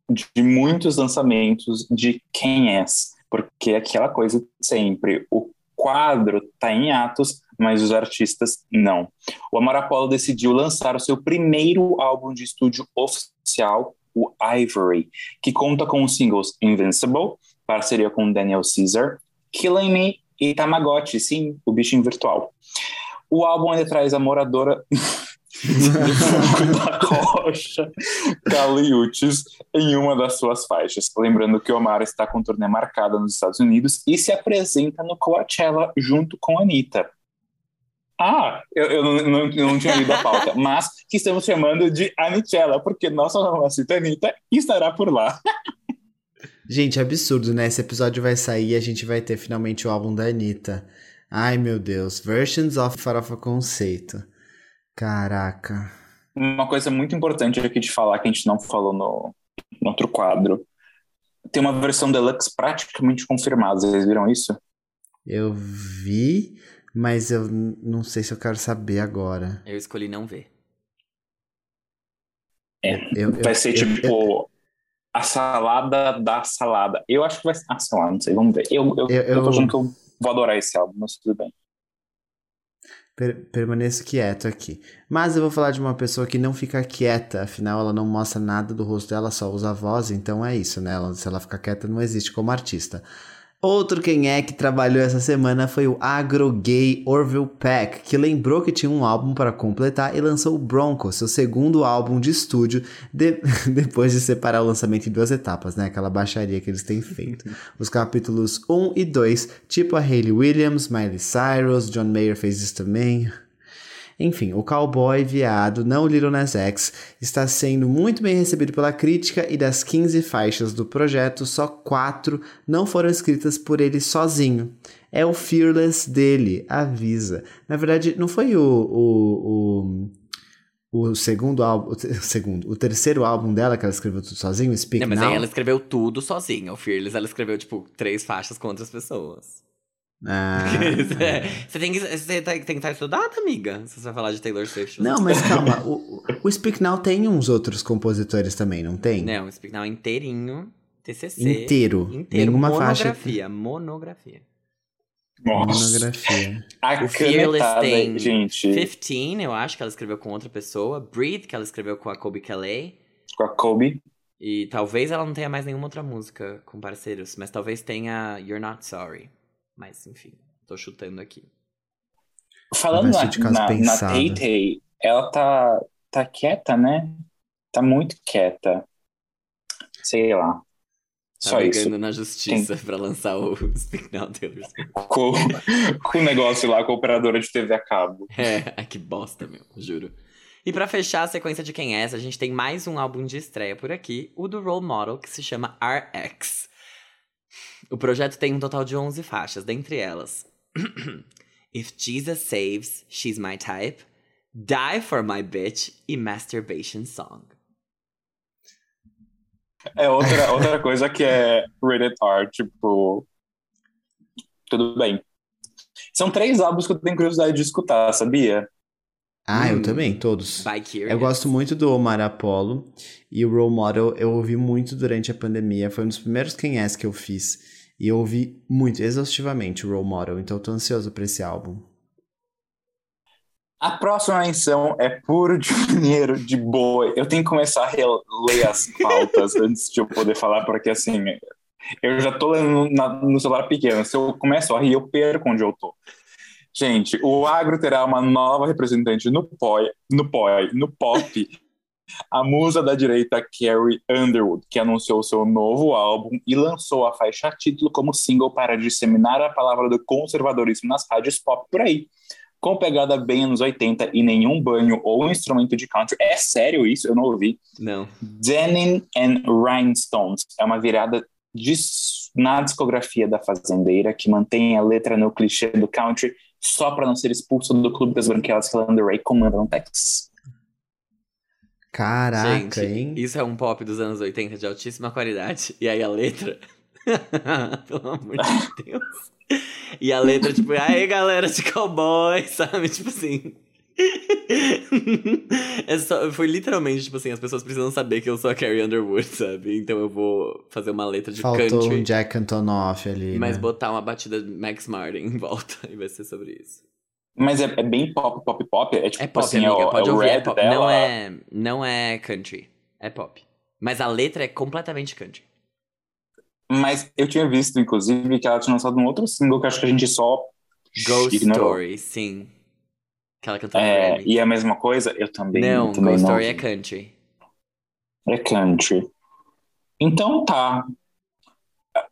de muitos lançamentos de quem é, porque é aquela coisa sempre, o quadro tá em atos, mas os artistas não. O Amor Apollo decidiu lançar o seu primeiro álbum de estúdio oficial, o Ivory, que conta com os singles Invincible, parceria com Daniel Caesar, Killing Me e Tamagotchi, sim, o bichinho virtual. O álbum ainda traz a moradora da Rocha Caliutes em uma das suas faixas. Lembrando que Omar está com turnê marcada nos Estados Unidos e se apresenta no Coachella junto com a Anitta. Ah, eu, eu não, não- não tinha lido a pauta, mas que estamos chamando de Anichella, porque nossa mamacita Anitta estará por lá. Gente, é absurdo, né? Esse episódio vai sair e a gente vai ter finalmente o álbum da Anitta. Ai, meu Deus. Versions of Farofa Conceito. Caraca. Uma coisa muito importante aqui de falar que a gente não falou no, no outro quadro. Tem uma versão deluxe praticamente confirmada, vocês viram isso? Eu vi, mas eu não sei se eu quero saber agora. Eu escolhi não ver. É, Eu- eu- vai ser eu- tipo a salada da salada. Eu acho que vai ser. Ah, sei lá, não sei, vamos ver. Eu, eu, Eu- eu, tô eu- achando que eu vou adorar esse álbum, mas tudo bem. Per- permaneço quieto aqui. Mas eu vou falar de uma pessoa que não fica quieta, afinal ela não mostra nada do rosto dela, só usa a voz, então é isso, né? Ela- se ela ficar quieta, não existe como artista. Outro quem é que trabalhou essa semana foi o agro gay Orville Peck, que lembrou que tinha um álbum para completar e lançou o Bronco, seu segundo álbum de estúdio, de- depois de separar o lançamento em duas etapas, né? Aquela baixaria que eles têm feito. Os capítulos 1 e 2, tipo a Hayley Williams, Miley Cyrus, John Mayer fez isso também. Enfim, o cowboy viado, não Little Nas X, está sendo muito bem recebido pela crítica e das 15 faixas do projeto, só 4 não foram escritas por ele sozinho. É o Fearless dele, avisa. Na verdade, não foi o, o, o, o segundo álbum, o segundo, o terceiro álbum dela que ela escreveu tudo sozinho, o Speak Não, mas Now? aí ela escreveu tudo sozinha. O Fearless, ela escreveu, tipo, três faixas com outras pessoas. Ah, você tem que, você tem que estar estudada, amiga. Se você vai falar de Taylor Swift. Não, mas calma, o, o Speak Now tem uns outros compositores também, não tem? Não, o Speak Now inteirinho. TCC. Inteiro. Inteiro. Nenhuma faixa. monografia. Monografia. Nossa. Monografia. A O Fearless tem gente, 15, eu acho que ela escreveu com outra pessoa. Breathe, que ela escreveu com a Kobe Calais. com a Kobe. E talvez ela não tenha mais nenhuma outra música com parceiros, mas talvez tenha You're Not Sorry. Mas enfim, tô chutando aqui. Falando na, na, na pensado. Tay Tay, ela tá, tá quieta, né? Tá muito quieta. Sei lá. Tá Só brigando isso. na justiça pra lançar o Speak Now Taylor. Com, com o negócio lá com a operadora de TV a cabo. É, ai, que bosta, meu, juro. E pra fechar a sequência de quem é essa, a gente tem mais um álbum de estreia por aqui, o do Role Model, que se chama RX. O projeto tem um total de 11 faixas, dentre elas If Jesus Saves, She's My Type, Die For My Bitch e Masturbation Song. É outra, outra coisa que é rated R, tipo. Tudo bem. São três álbuns que eu tenho curiosidade de escutar, sabia? Ah, eu Hum. também, todos. Eu gosto muito do Omar Apollo e o Role Model eu ouvi muito durante a pandemia. Foi um dos primeiros quem é que eu fiz. E eu ouvi muito, exaustivamente, o Role Model. Então eu tô ansioso pra esse álbum. A próxima menção é puro dinheiro de boi. Eu tenho que começar a reler as pautas antes de eu poder falar, porque assim, eu já tô lendo no celular pequeno. Se eu começo a rir, eu perco onde eu tô. Gente, o agro terá uma nova representante no POI, no POI, no pop. A musa da direita Carrie Underwood, que anunciou seu novo álbum e lançou a faixa título como single para disseminar a palavra do conservadorismo nas rádios pop por aí com pegada bem anos 80 e nenhum banho ou instrumento de country. É sério isso? Eu não ouvi. Não. Denim and Rhinestones é uma virada dis- na discografia da fazendeira que mantém a letra no clichê do country só para não ser expulso do clube das branquelas que Lana Del Rey comanda no Texas. Caraca, Gente, hein? isso é um pop dos anos 80 de altíssima qualidade. E aí a letra. Pelo amor de Deus. E a letra, tipo, aí galera de cowboy, sabe? Tipo assim. É só, foi literalmente, tipo assim, as pessoas precisam saber que eu sou a Carrie Underwood, sabe? Então eu vou fazer uma letra de Faltou country, um Jack Antonoff ali, mas né? botar uma batida de Max Martin em volta. E vai ser sobre isso. Mas é, é bem pop, pop, pop. É tipo É pop, assim, amiga, é o, pode é ouvir, é pop. dela. Não é, não é country, é pop. Mas a letra é completamente country. Mas eu tinha visto, inclusive, que ela tinha lançado um outro single que acho que a gente só Ghost ignorou. Story, sim. Aquela cantora É, Grammy. e é a mesma coisa? Eu também Não, também Ghost não Story é country. É country. Então tá.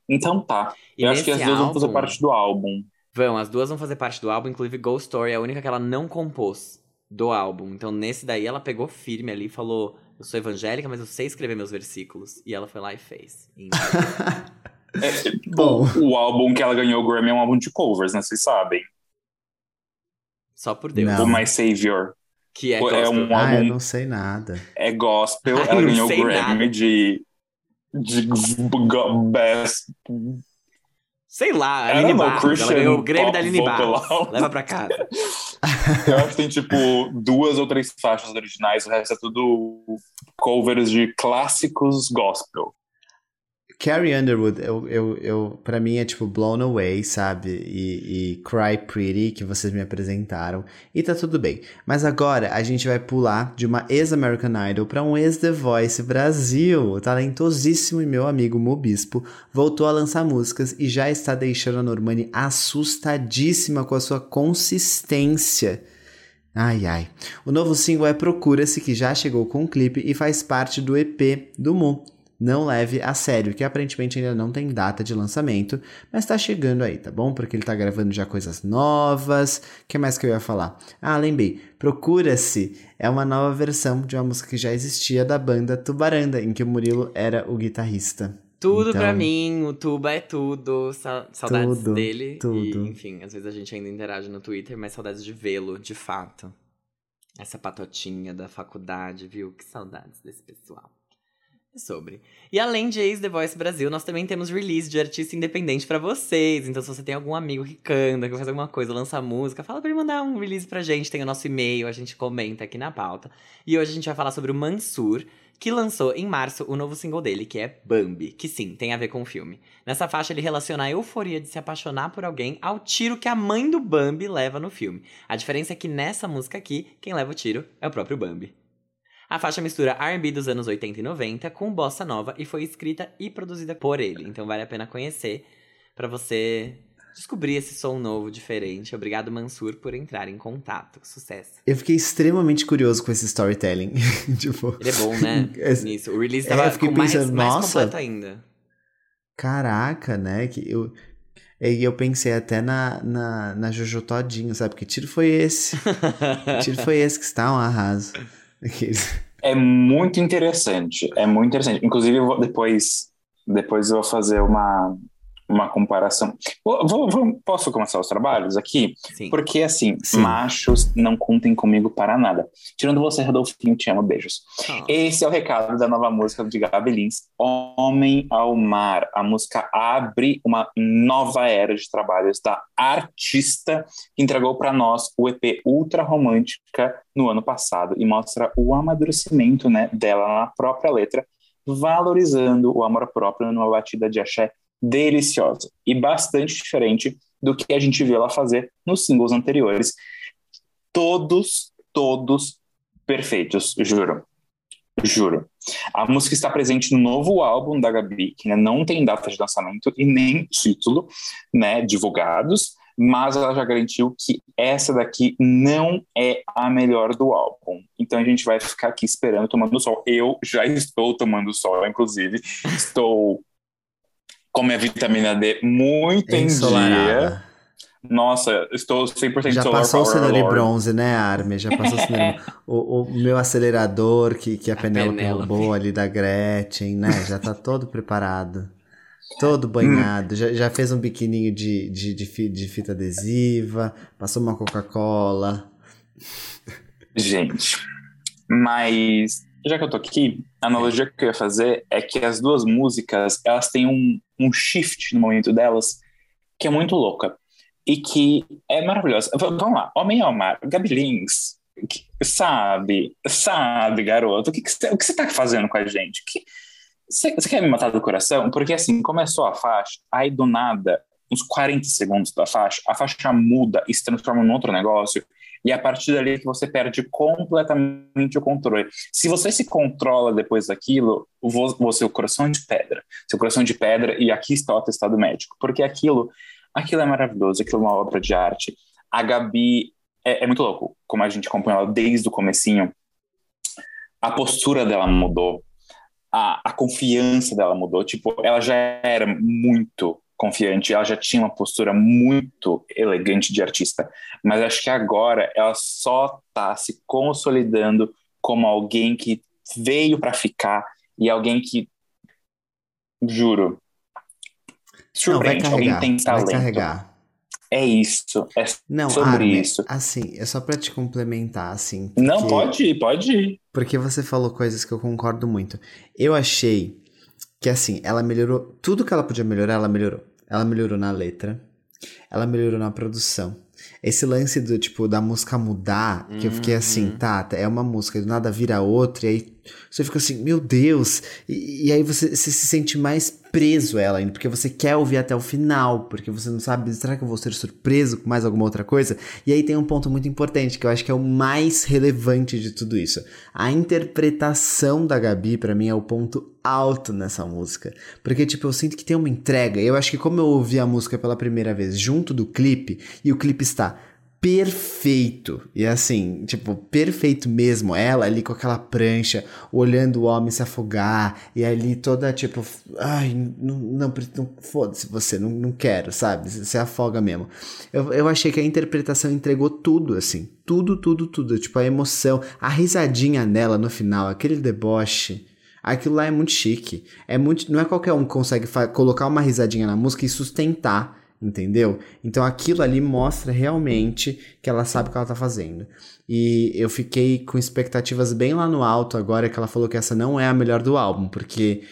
Então tá. E eu acho que as duas vão fazer álbum- parte do álbum. Vão, as duas vão fazer parte do álbum, inclusive Ghost Story é a única que ela não compôs do álbum. Então nesse daí ela pegou firme ali e falou: Eu sou evangélica, mas eu sei escrever meus versículos. E ela foi lá e fez. É, Bom. o, o álbum que ela ganhou o Grammy é um álbum de covers, né? Vocês sabem. Só por Deus. Não. O My Savior. Que é É gospel. um Ah, eu álbum não sei nada. é gospel. Ai, ela não ganhou o sei Grammy nada. de, de Best. Sei lá, I Aline Barros. Ela ganhou o Grêmio da Aline Barros. Leva pra casa. Eu acho que tem tipo duas ou três faixas originais, o resto é tudo covers de clássicos gospel. Carrie Underwood, eu, eu, eu, pra mim é tipo Blown Away, sabe? E, e Cry Pretty, que vocês me apresentaram. E tá tudo bem. Mas agora a gente vai pular de uma ex-American Idol pra um ex-The Voice Brasil. O talentosíssimo e meu amigo Mobispo voltou a lançar músicas e já está deixando a Normani assustadíssima com a sua consistência. Ai ai. O novo single é Procura-se, que já chegou com um clipe e faz parte do EP do Mu não leve a sério, que aparentemente ainda não tem data de lançamento, mas tá chegando aí, tá bom? Porque ele tá gravando já coisas novas. O que mais que eu ia falar? Ah, lembrei. Procura-se é uma nova versão de uma música que já existia da banda Tubaranda, em que o Murilo era o guitarrista. Tudo então, pra mim, o Tuba é tudo. Saudades tudo, dele. Tudo. E, enfim, às vezes a gente ainda interage no Twitter, mas saudades de vê-lo, de fato. Essa patotinha da faculdade, viu? Que saudades desse pessoal sobre. E além de Ace The Voice Brasil, nós também temos release de artista independente para vocês. Então, se você tem algum amigo que canta, que faz alguma coisa, lança música, fala pra ele mandar um release pra gente. Tem o nosso e-mail, a gente comenta aqui na pauta. E hoje a gente vai falar sobre o Mansur, que lançou em março o novo single dele, que é Bambi, que sim, tem a ver com o filme. Nessa faixa ele relaciona a euforia de se apaixonar por alguém ao tiro que a mãe do Bambi leva no filme. A diferença é que nessa música aqui, quem leva o tiro é o próprio Bambi. A faixa mistura R&B dos anos 80 e 90 com bossa nova e foi escrita e produzida por ele. Então vale a pena conhecer para você descobrir esse som novo, diferente. Obrigado, Mansur, por entrar em contato. Sucesso. Eu fiquei extremamente curioso com esse storytelling. tipo, ele é bom, né? Nisso. O release tava é, fiquei com pensando, mais, mais completo ainda. Caraca, né? Que eu... E eu pensei até na, na, na Jojo Todinho, sabe? Que tiro foi esse? que tiro foi esse que está um arraso. É muito interessante, é muito interessante. Inclusive, depois, depois eu vou fazer uma, uma comparação. Vou, vou, posso começar os trabalhos aqui? Sim. Porque, assim, Sim. machos não contem comigo para nada. Tirando você, Rodolfinho, te amo, beijos. Oh. Esse é o recado da nova música de Gabi Lins, Homem ao Mar. A música abre uma nova era de trabalhos da artista que entregou para nós o EP Ultra Romântica no ano passado e mostra o amadurecimento né, dela na própria letra, valorizando o amor próprio numa batida de axé deliciosa e bastante diferente do que a gente viu ela fazer nos singles anteriores. Todos, todos perfeitos, juro. Juro. A música está presente no novo álbum da Gabi, que ainda não tem data de lançamento e nem título, né, divulgados, mas ela já garantiu que essa daqui não é a melhor do álbum. Então a gente vai ficar aqui esperando, tomando sol. Eu já estou tomando sol, inclusive. Estou com minha vitamina D muito em dia. Nossa, estou 100% Já solar passou power o Lord. bronze, né, Armin? Já passou o o, o meu acelerador que, que a, a Penélope roubou ali da Gretchen, né? Já tá todo preparado. Todo banhado. já, já fez um biquininho de, de, de, de fita adesiva. Passou uma Coca-Cola. Gente, mas já que eu tô aqui, a analogia que eu ia fazer é que as duas músicas, elas têm um, um shift no momento delas que é muito louca e que é maravilhosa. V vamos lá, Homem ao Mar, Gabi Lins, sabe, sabe, garoto, o que, você, tá fazendo com a gente? Você quer me matar do coração? Porque assim, começou a faixa, aí do nada, uns 40 segundos da faixa, a faixa muda e se transforma num outro negócio e é a partir dali que você perde completamente o controle. Se você se controla depois daquilo, o seu coração é de pedra. Seu coração é de pedra, e aqui está o atestado médico. Porque aquilo, aquilo é maravilhoso, aquilo é uma obra de arte. A Gabi é, é muito louco, como a gente acompanha ela desde o comecinho. A postura dela mudou, a, a confiança dela mudou. Tipo, ela já era muito confiante, ela já tinha uma postura muito elegante de artista, mas acho que agora ela só está se consolidando como alguém que veio para ficar e alguém que, juro, surpreende, Não, carregar, alguém tem talento. É isso, é Não, sobre Armin, isso. Assim, é só para te complementar, assim. Porque, Não, pode ir, pode ir. Porque você falou coisas que eu concordo muito. Eu achei que assim, ela melhorou tudo que ela podia melhorar, ela melhorou. Ela melhorou na letra, ela melhorou na produção. Esse lance do tipo da música mudar, que eu fiquei assim, Uhum. tá, é uma música, do nada vira outra, e aí você fica assim, meu Deus. E, e aí você, você, se sente mais preso ela ainda, porque você quer ouvir até o final, porque você não sabe, será que eu vou ser surpreso com mais alguma outra coisa? E aí tem um ponto muito importante, que eu acho que é o mais relevante de tudo isso. A interpretação da Gabi, para mim, é o ponto alto nessa música. Porque, tipo, eu sinto que tem uma entrega. Eu acho que como eu ouvi a música pela primeira vez junto do clipe, e o clipe está perfeito. E assim, tipo, perfeito mesmo. Ela ali com aquela prancha, olhando o homem se afogar, e ali toda tipo, ai, não, não, não foda-se você, não, não quero, sabe? Você afoga mesmo. Eu, eu achei que a interpretação entregou tudo, assim. Tudo, tudo, tudo. Tipo, a emoção, a risadinha nela no final, aquele deboche. Aquilo lá é muito chique. É muito, não é qualquer um que consegue colocar uma risadinha na música e sustentar entendeu? Então aquilo ali mostra realmente que ela sabe o que ela tá fazendo. E eu fiquei com expectativas bem lá no alto agora que ela falou que essa não é a melhor do álbum, porque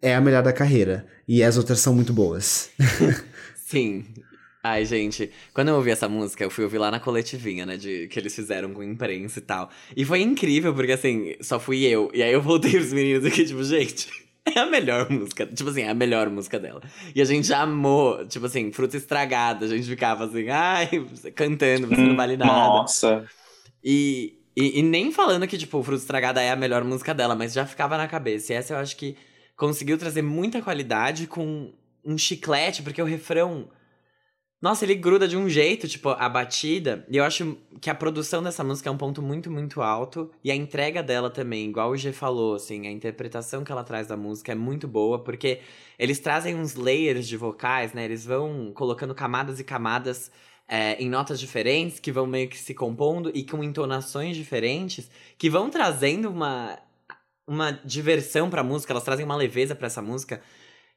é a melhor da carreira. E as outras são muito boas. Sim. Ai, gente, quando eu ouvi essa música, eu fui ouvir lá na coletivinha, né, de, que eles fizeram com imprensa e tal. E foi incrível, porque assim, só fui eu. E aí eu voltei pros meninos aqui, tipo, gente, É a melhor música. Tipo assim, é a melhor música dela. E a gente amou, tipo assim, fruta estragada. A gente ficava assim, ai, cantando, você não vale nada. Nossa. E, e, e, nem falando que, tipo, Fruta Estragada é a melhor música dela, mas já ficava na cabeça. E essa eu acho que conseguiu trazer muita qualidade com um chiclete, porque o refrão nossa, ele gruda de um jeito, tipo, a batida. E eu acho que a produção dessa música é um ponto muito, muito alto. E a entrega dela também, igual o G falou, assim, a interpretação que ela traz da música é muito boa, porque eles trazem uns layers de vocais, né? Eles vão colocando camadas e camadas é, em notas diferentes, que vão meio que se compondo e com entonações diferentes, que vão trazendo uma, uma diversão pra música, elas trazem uma leveza para essa música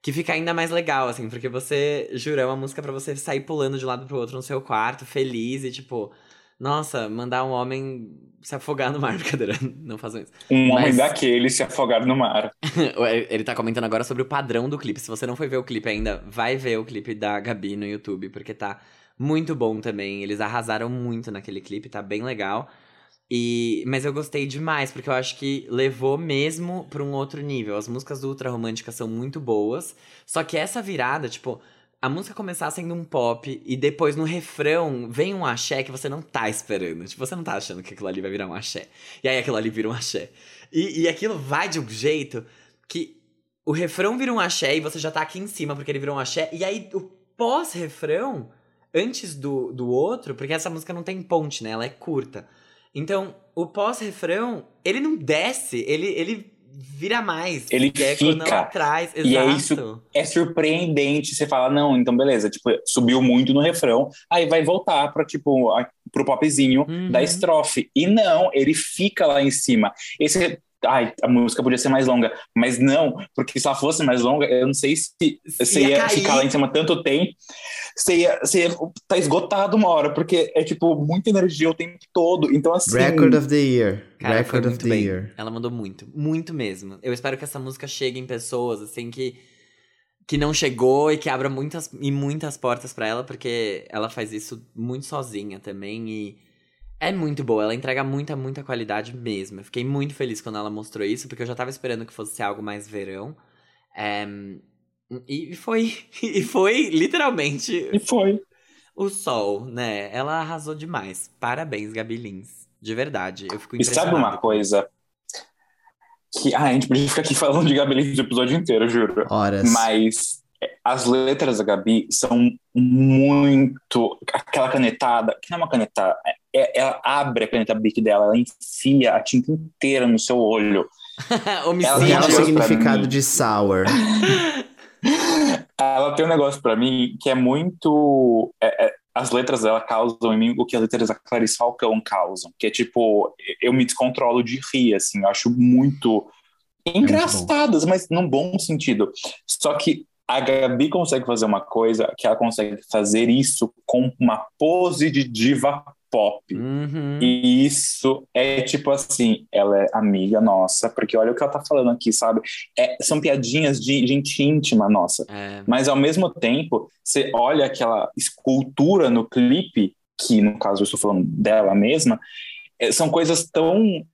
que fica ainda mais legal, assim, porque você, jura, é uma música para você sair pulando de um lado pro outro no seu quarto, feliz e tipo, nossa, mandar um homem se afogar no mar, brincadeira, não façam isso. Um Mas... homem daquele se afogar no mar. Ele tá comentando agora sobre o padrão do clipe. Se você não foi ver o clipe ainda, vai ver o clipe da Gabi no YouTube, porque tá muito bom também. Eles arrasaram muito naquele clipe, tá bem legal. E, mas eu gostei demais, porque eu acho que levou mesmo para um outro nível. As músicas do Ultra Romântica são muito boas, só que essa virada, tipo, a música começar sendo um pop e depois no refrão vem um axé que você não tá esperando. Tipo, você não tá achando que aquilo ali vai virar um axé. E aí aquilo ali vira um axé. E, e aquilo vai de um jeito que o refrão vira um axé e você já tá aqui em cima porque ele virou um axé. E aí o pós-refrão, antes do, do outro, porque essa música não tem ponte, né? Ela é curta. Então, o pós-refrão, ele não desce, ele, ele vira mais. Ele é fica. atrás. Exato. E é isso é surpreendente. Você fala, não, então beleza, tipo, subiu muito no refrão, aí vai voltar para tipo, a, pro popzinho uhum. da estrofe. E não, ele fica lá em cima. Esse ai, a música podia ser mais longa. Mas não, porque se ela fosse mais longa, eu não sei se você ia, ia ficar lá em cima tanto tempo. Você ia, você ia tá esgotado uma hora, porque é tipo muita energia o tempo todo. Então, assim. Record of the Year. Cara, Record of the bem. Year. Ela mandou muito, muito mesmo. Eu espero que essa música chegue em pessoas, assim, que. Que não chegou e que abra muitas e muitas portas para ela, porque ela faz isso muito sozinha também. E é muito boa, ela entrega muita, muita qualidade mesmo. Eu fiquei muito feliz quando ela mostrou isso, porque eu já tava esperando que fosse algo mais verão. É, e foi, e foi literalmente. E foi. O sol, né? Ela arrasou demais. Parabéns, Gabi Lins. De verdade. Eu fico E sabe uma coisa? Que ah, a gente podia ficar aqui falando de Gabi Lins o episódio inteiro, juro. Horas. Mas as letras da Gabi são muito. Aquela canetada, que não é uma canetada, é, ela abre a caneta Bic dela, ela enfia a tinta inteira no seu olho. Homicídio. Ela tem significado de sour. ela tem um negócio para mim que é muito. É, é, as letras dela causam em mim o que as letras da Clarice Falcão causam, que é tipo, eu me descontrolo de rir, assim, eu acho muito engraçadas, mas num bom sentido. Só que a Gabi consegue fazer uma coisa que ela consegue fazer isso com uma pose de diva pop. Uhum. E isso é tipo assim, ela é amiga nossa, porque olha o que ela tá falando aqui, sabe? É, são piadinhas de gente íntima nossa. É. Mas ao mesmo tempo, você olha aquela escultura no clipe, que no caso eu estou falando dela mesma, é, são coisas tão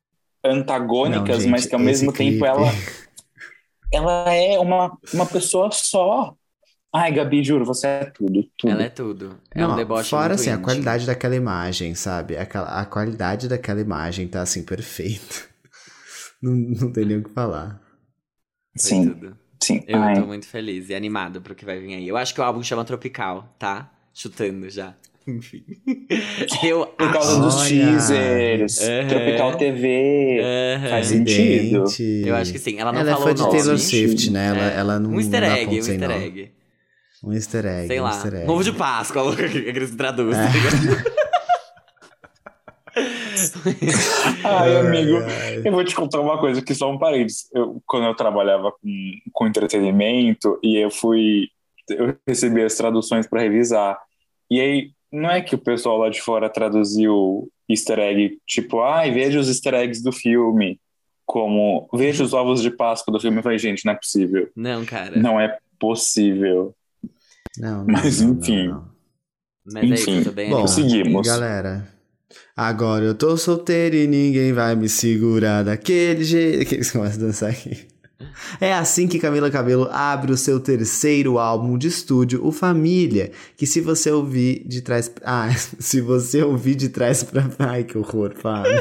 antagônicas, Não, gente, mas que ao mesmo esse tempo clipe- ela, ela é uma, uma pessoa só. Ai, Gabi, juro, você é tudo, tudo. Ela é tudo. É um Não, deboche fora assim, a qualidade daquela imagem, sabe? Aquela, a qualidade daquela imagem tá assim, perfeita. Não, não tem nem o que falar. Foi Sim, tudo. sim. Eu Ai. tô muito feliz e animado pro que vai vir aí. Eu acho que o álbum chama Tropical, tá? Chutando já. Enfim. Eu Por causa dos Olha. teasers, Aham. Tropical TV. Aham. Faz sentido. Eu acho que sim. Ela não Ela é falou fã de. Taylor. Swift, né? Ela, É. ela não. Um easter egg, um easter egg. Um easter egg. Sei um lá. easter egg. Ovo de Páscoa, aqueles que traduz. É. tá ligado? Ai, amigo, ai. eu vou te contar uma coisa que só um parênteses. Eu, quando eu trabalhava com, com entretenimento e eu fui, eu recebi as traduções para revisar. E aí, não é que o pessoal lá de fora traduziu easter egg, tipo, ai, veja os easter eggs do filme, como veja os ovos de Páscoa do filme. Eu falei, gente, não é possível. Não, cara. Não é possível. Não, Mas, não, não, enfim. não. Mas é isso, Enfim. tô bem Bom, animado. Seguimos. Galera, agora eu tô solteiro e ninguém vai me segurar daquele jeito. Que eles começam a dançar aqui. É assim que Camila Cabelo abre o seu terceiro álbum de estúdio, o Família, que se você ouvir de trás, ah, se você ouvir de trás pra, ai que horror, Fábio.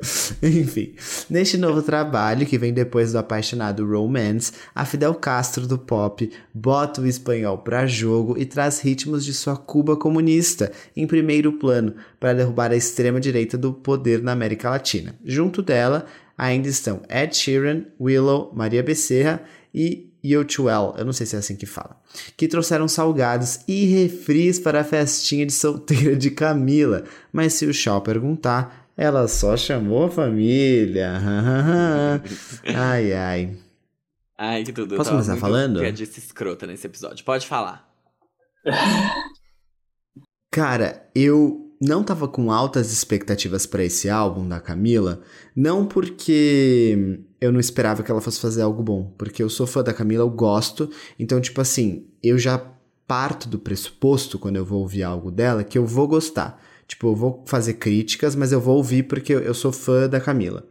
Enfim, neste novo trabalho que vem depois do apaixonado Romance, a Fidel Castro do pop bota o espanhol pra jogo e traz ritmos de sua Cuba comunista em primeiro plano para derrubar a extrema direita do poder na América Latina. Junto dela ainda estão Ed Sheeran, Willow, Maria Becerra e Yotuel, eu não sei se é assim que fala, que trouxeram salgados e refris para a festinha de solteira de Camila. Mas se o Shaw perguntar, ela só chamou a família. ai, ai. Ai, que tudo. eu Posso começar falando? Piadista escrota nesse episódio. Pode falar. Cara, eu não tava com altas expectativas pra esse álbum da Camila, não porque eu não esperava que ela fosse fazer algo bom, porque eu sou fã da Camila, eu gosto, então tipo assim, eu já parto do pressuposto quando eu vou ouvir algo dela que eu vou gostar. Tipo, eu vou fazer críticas, mas eu vou ouvir porque eu sou fã da Camila.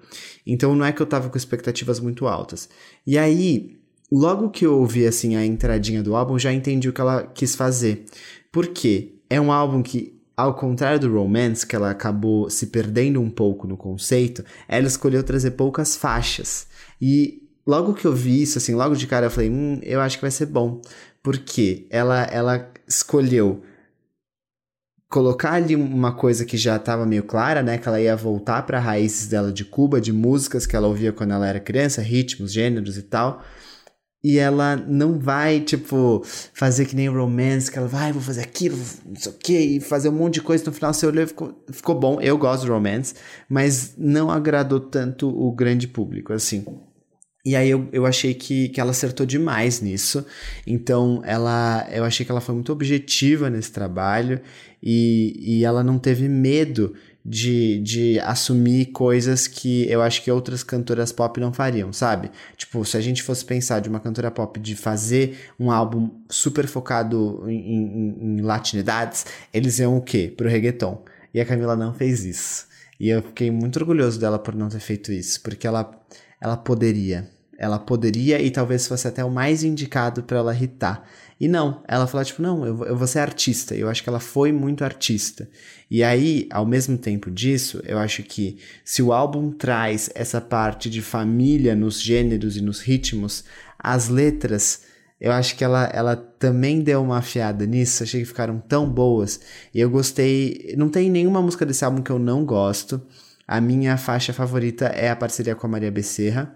Então não é que eu tava com expectativas muito altas. E aí, logo que eu ouvi assim a entradinha do álbum, já entendi o que ela quis fazer. Por quê? É um álbum que ao contrário do Romance, que ela acabou se perdendo um pouco no conceito, ela escolheu trazer poucas faixas. E logo que eu vi isso, assim, logo de cara eu falei, hum, eu acho que vai ser bom. Porque ela, ela escolheu colocar ali uma coisa que já estava meio clara, né? Que ela ia voltar para raízes dela de Cuba, de músicas que ela ouvia quando ela era criança, ritmos, gêneros e tal. E ela não vai, tipo, fazer que nem romance, que ela vai, vou fazer aquilo, não sei o que, e fazer um monte de coisa. No final, você olhou e ficou, ficou bom. Eu gosto de romance, mas não agradou tanto o grande público, assim. E aí eu, eu achei que, que ela acertou demais nisso. Então, ela eu achei que ela foi muito objetiva nesse trabalho e, e ela não teve medo de, de assumir coisas que eu acho que outras cantoras pop não fariam, sabe? Tipo, se a gente fosse pensar de uma cantora pop de fazer um álbum super focado em, em, em latinidades, eles iam o quê? Pro reggaeton. E a Camila não fez isso. E eu fiquei muito orgulhoso dela por não ter feito isso, porque ela, ela poderia. Ela poderia e talvez fosse até o mais indicado para ela hitar. E não, ela falou tipo, não, eu, eu vou ser artista. Eu acho que ela foi muito artista. E aí, ao mesmo tempo disso, eu acho que se o álbum traz essa parte de família nos gêneros e nos ritmos, as letras, eu acho que ela, ela também deu uma afiada nisso. Achei que ficaram tão boas. E eu gostei. Não tem nenhuma música desse álbum que eu não gosto. A minha faixa favorita é a parceria com a Maria Becerra.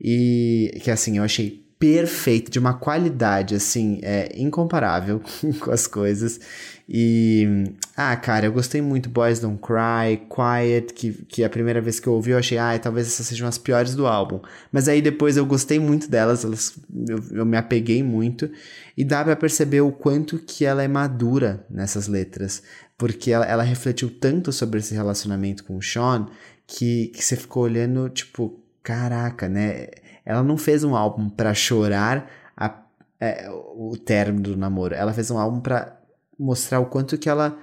E que assim, eu achei perfeito, de uma qualidade assim, é incomparável com as coisas. E ah, cara, eu gostei muito Boys Don't Cry, Quiet, que, que a primeira vez que eu ouvi eu achei, ah, talvez essas sejam as piores do álbum. Mas aí depois eu gostei muito delas, elas, eu, eu me apeguei muito e dá para perceber o quanto que ela é madura nessas letras, porque ela, ela refletiu tanto sobre esse relacionamento com o Sean que, que você ficou olhando, tipo, caraca, né? Ela não fez um álbum para chorar a, é, o término do namoro. Ela fez um álbum para mostrar o quanto que ela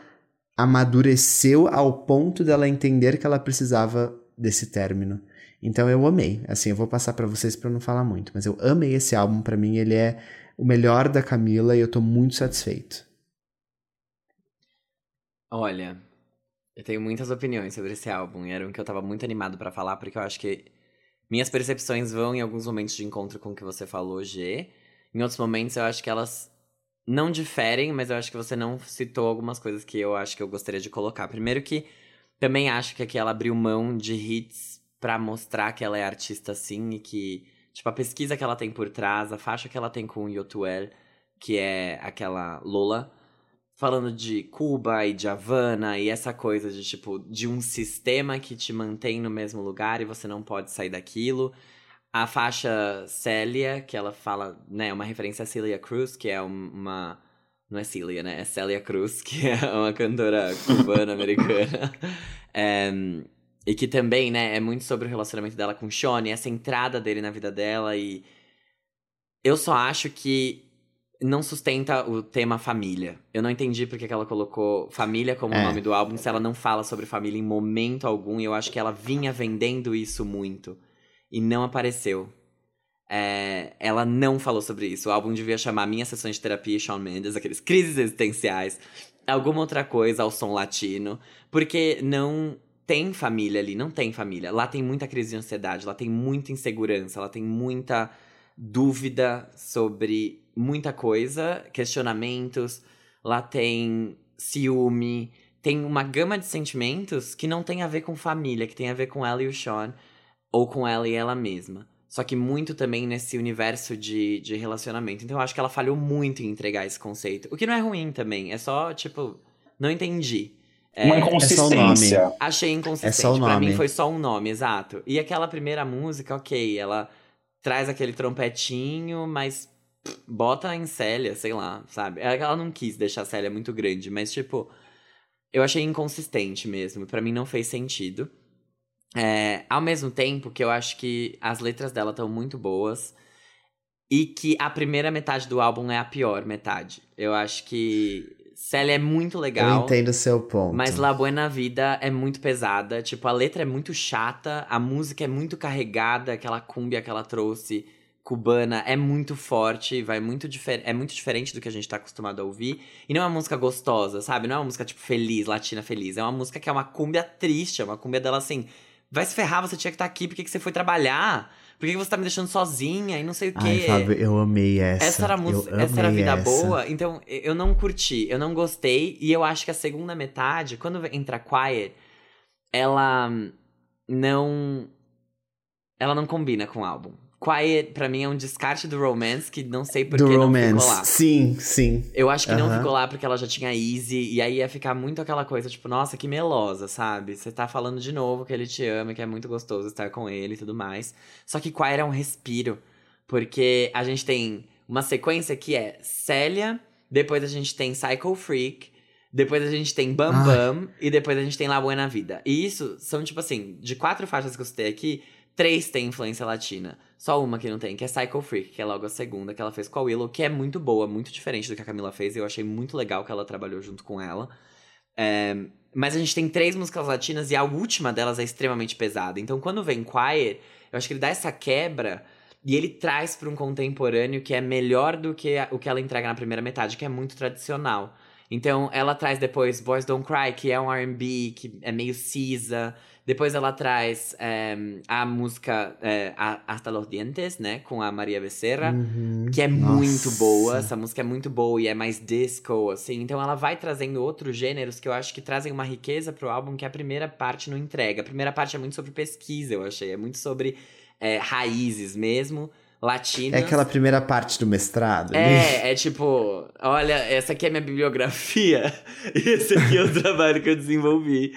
amadureceu ao ponto dela entender que ela precisava desse término. Então eu amei. Assim, eu vou passar para vocês para não falar muito, mas eu amei esse álbum. Para mim, ele é o melhor da Camila e eu tô muito satisfeito. Olha, eu tenho muitas opiniões sobre esse álbum e era um que eu tava muito animado para falar, porque eu acho que minhas percepções vão em alguns momentos de encontro com o que você falou, G. Em outros momentos eu acho que elas não diferem, mas eu acho que você não citou algumas coisas que eu acho que eu gostaria de colocar. Primeiro que também acho que aqui ela abriu mão de hits para mostrar que ela é artista assim e que, tipo, a pesquisa que ela tem por trás, a faixa que ela tem com o Yotuel, que é aquela Lola, falando de Cuba e de Havana e essa coisa de, tipo, de um sistema que te mantém no mesmo lugar e você não pode sair daquilo. A faixa Célia, que ela fala, né, uma referência a Celia Cruz, que é uma. Não é Celia, né? É Célia Cruz, que é uma cantora cubana-americana. é, e que também, né, é muito sobre o relacionamento dela com Sean, essa entrada dele na vida dela. E eu só acho que não sustenta o tema família. Eu não entendi porque que ela colocou família como é. nome do álbum, se ela não fala sobre família em momento algum. E eu acho que ela vinha vendendo isso muito e não apareceu. É, ela não falou sobre isso. O álbum devia chamar Minha Sessão de Terapia e Shawn Mendes, aqueles crises existenciais, alguma outra coisa ao som latino, porque não tem família ali, não tem família. Lá tem muita crise de ansiedade, lá tem muita insegurança, lá tem muita dúvida sobre muita coisa, questionamentos, lá tem ciúme, tem uma gama de sentimentos que não tem a ver com família, que tem a ver com ela e o Sean ou com ela e ela mesma. Só que muito também nesse universo de, de relacionamento. Então eu acho que ela falhou muito em entregar esse conceito. O que não é ruim também. É só, tipo, não entendi. É, Uma inconsistência. É Achei inconsistente. É só o nome. Pra mim foi só um nome, exato. E aquela primeira música, ok, ela traz aquele trompetinho, mas bota em Célia, sei lá, sabe? É ela não quis deixar a Célia muito grande, mas tipo, eu achei inconsistente mesmo. Para mim não fez sentido. É, ao mesmo tempo que eu acho que as letras dela estão muito boas e que a primeira metade do álbum é a pior metade. Eu acho que Célia é muito legal. Eu entendo o seu ponto. Mas La Buena Vida é muito pesada. Tipo, a letra é muito chata, a música é muito carregada, aquela cumbia que ela trouxe cubana é muito forte, vai muito é muito diferente do que a gente tá acostumado a ouvir. E não é uma música gostosa, sabe? Não é uma música, tipo, feliz, latina feliz. É uma música que é uma cumbia triste, é uma cumbia dela assim Vai se ferrar, você tinha que estar tá aqui, por que, que você foi trabalhar? Por que, que você tá me deixando sozinha e não sei o quê? Ai, Fábio, eu amei essa. Essa era a música, essa era a vida essa. boa. Então, eu não curti, eu não gostei. E eu acho que a segunda metade, quando entra Quiet, ela não. Ela não combina com o álbum. Quiet, pra mim, é um descarte do Romance, que não sei por que não ficou lá. Sim, sim. Eu acho que não ficou lá porque ela já tinha Easy, e aí ia ficar muito aquela coisa, tipo, nossa, que melosa, sabe? Você tá falando de novo que ele te ama, que é muito gostoso estar com ele e tudo mais. Só que Quiet é um respiro, porque a gente tem uma sequência que é Célia, depois a gente tem Psycho Freak, depois a gente tem Bam Bam, Ai. e depois a gente tem La Buena Vida. E isso são, tipo assim, de quatro faixas que eu citei aqui, três têm influência latina. Só uma que não tem, que é Psycho Freak, que é logo a segunda que ela fez com a Willow, que é muito boa, muito diferente do que a Camila fez. E eu achei muito legal que ela trabalhou junto com ela. É, mas a gente tem três músicas latinas e a última delas é extremamente pesada. Então quando vem Quiet, eu acho que ele dá essa quebra e ele traz para um contemporâneo que é melhor do que o que ela entrega na primeira metade, que é muito tradicional. Então ela traz depois Boys Don't Cry, que é um R&B, que é meio cisa. Depois ela traz é, a música é, Hasta los Dientes, né? Com a Maria Becerra, uhum. que é Nossa. muito boa. Essa música é muito boa e é mais disco, assim. Então ela vai trazendo outros gêneros que eu acho que trazem uma riqueza pro álbum que a primeira parte não entrega. A primeira parte é muito sobre pesquisa, eu achei. É muito sobre é, raízes mesmo latinas. É aquela primeira parte do mestrado. É, é tipo, olha, essa aqui é minha bibliografia e esse aqui é o trabalho que eu desenvolvi.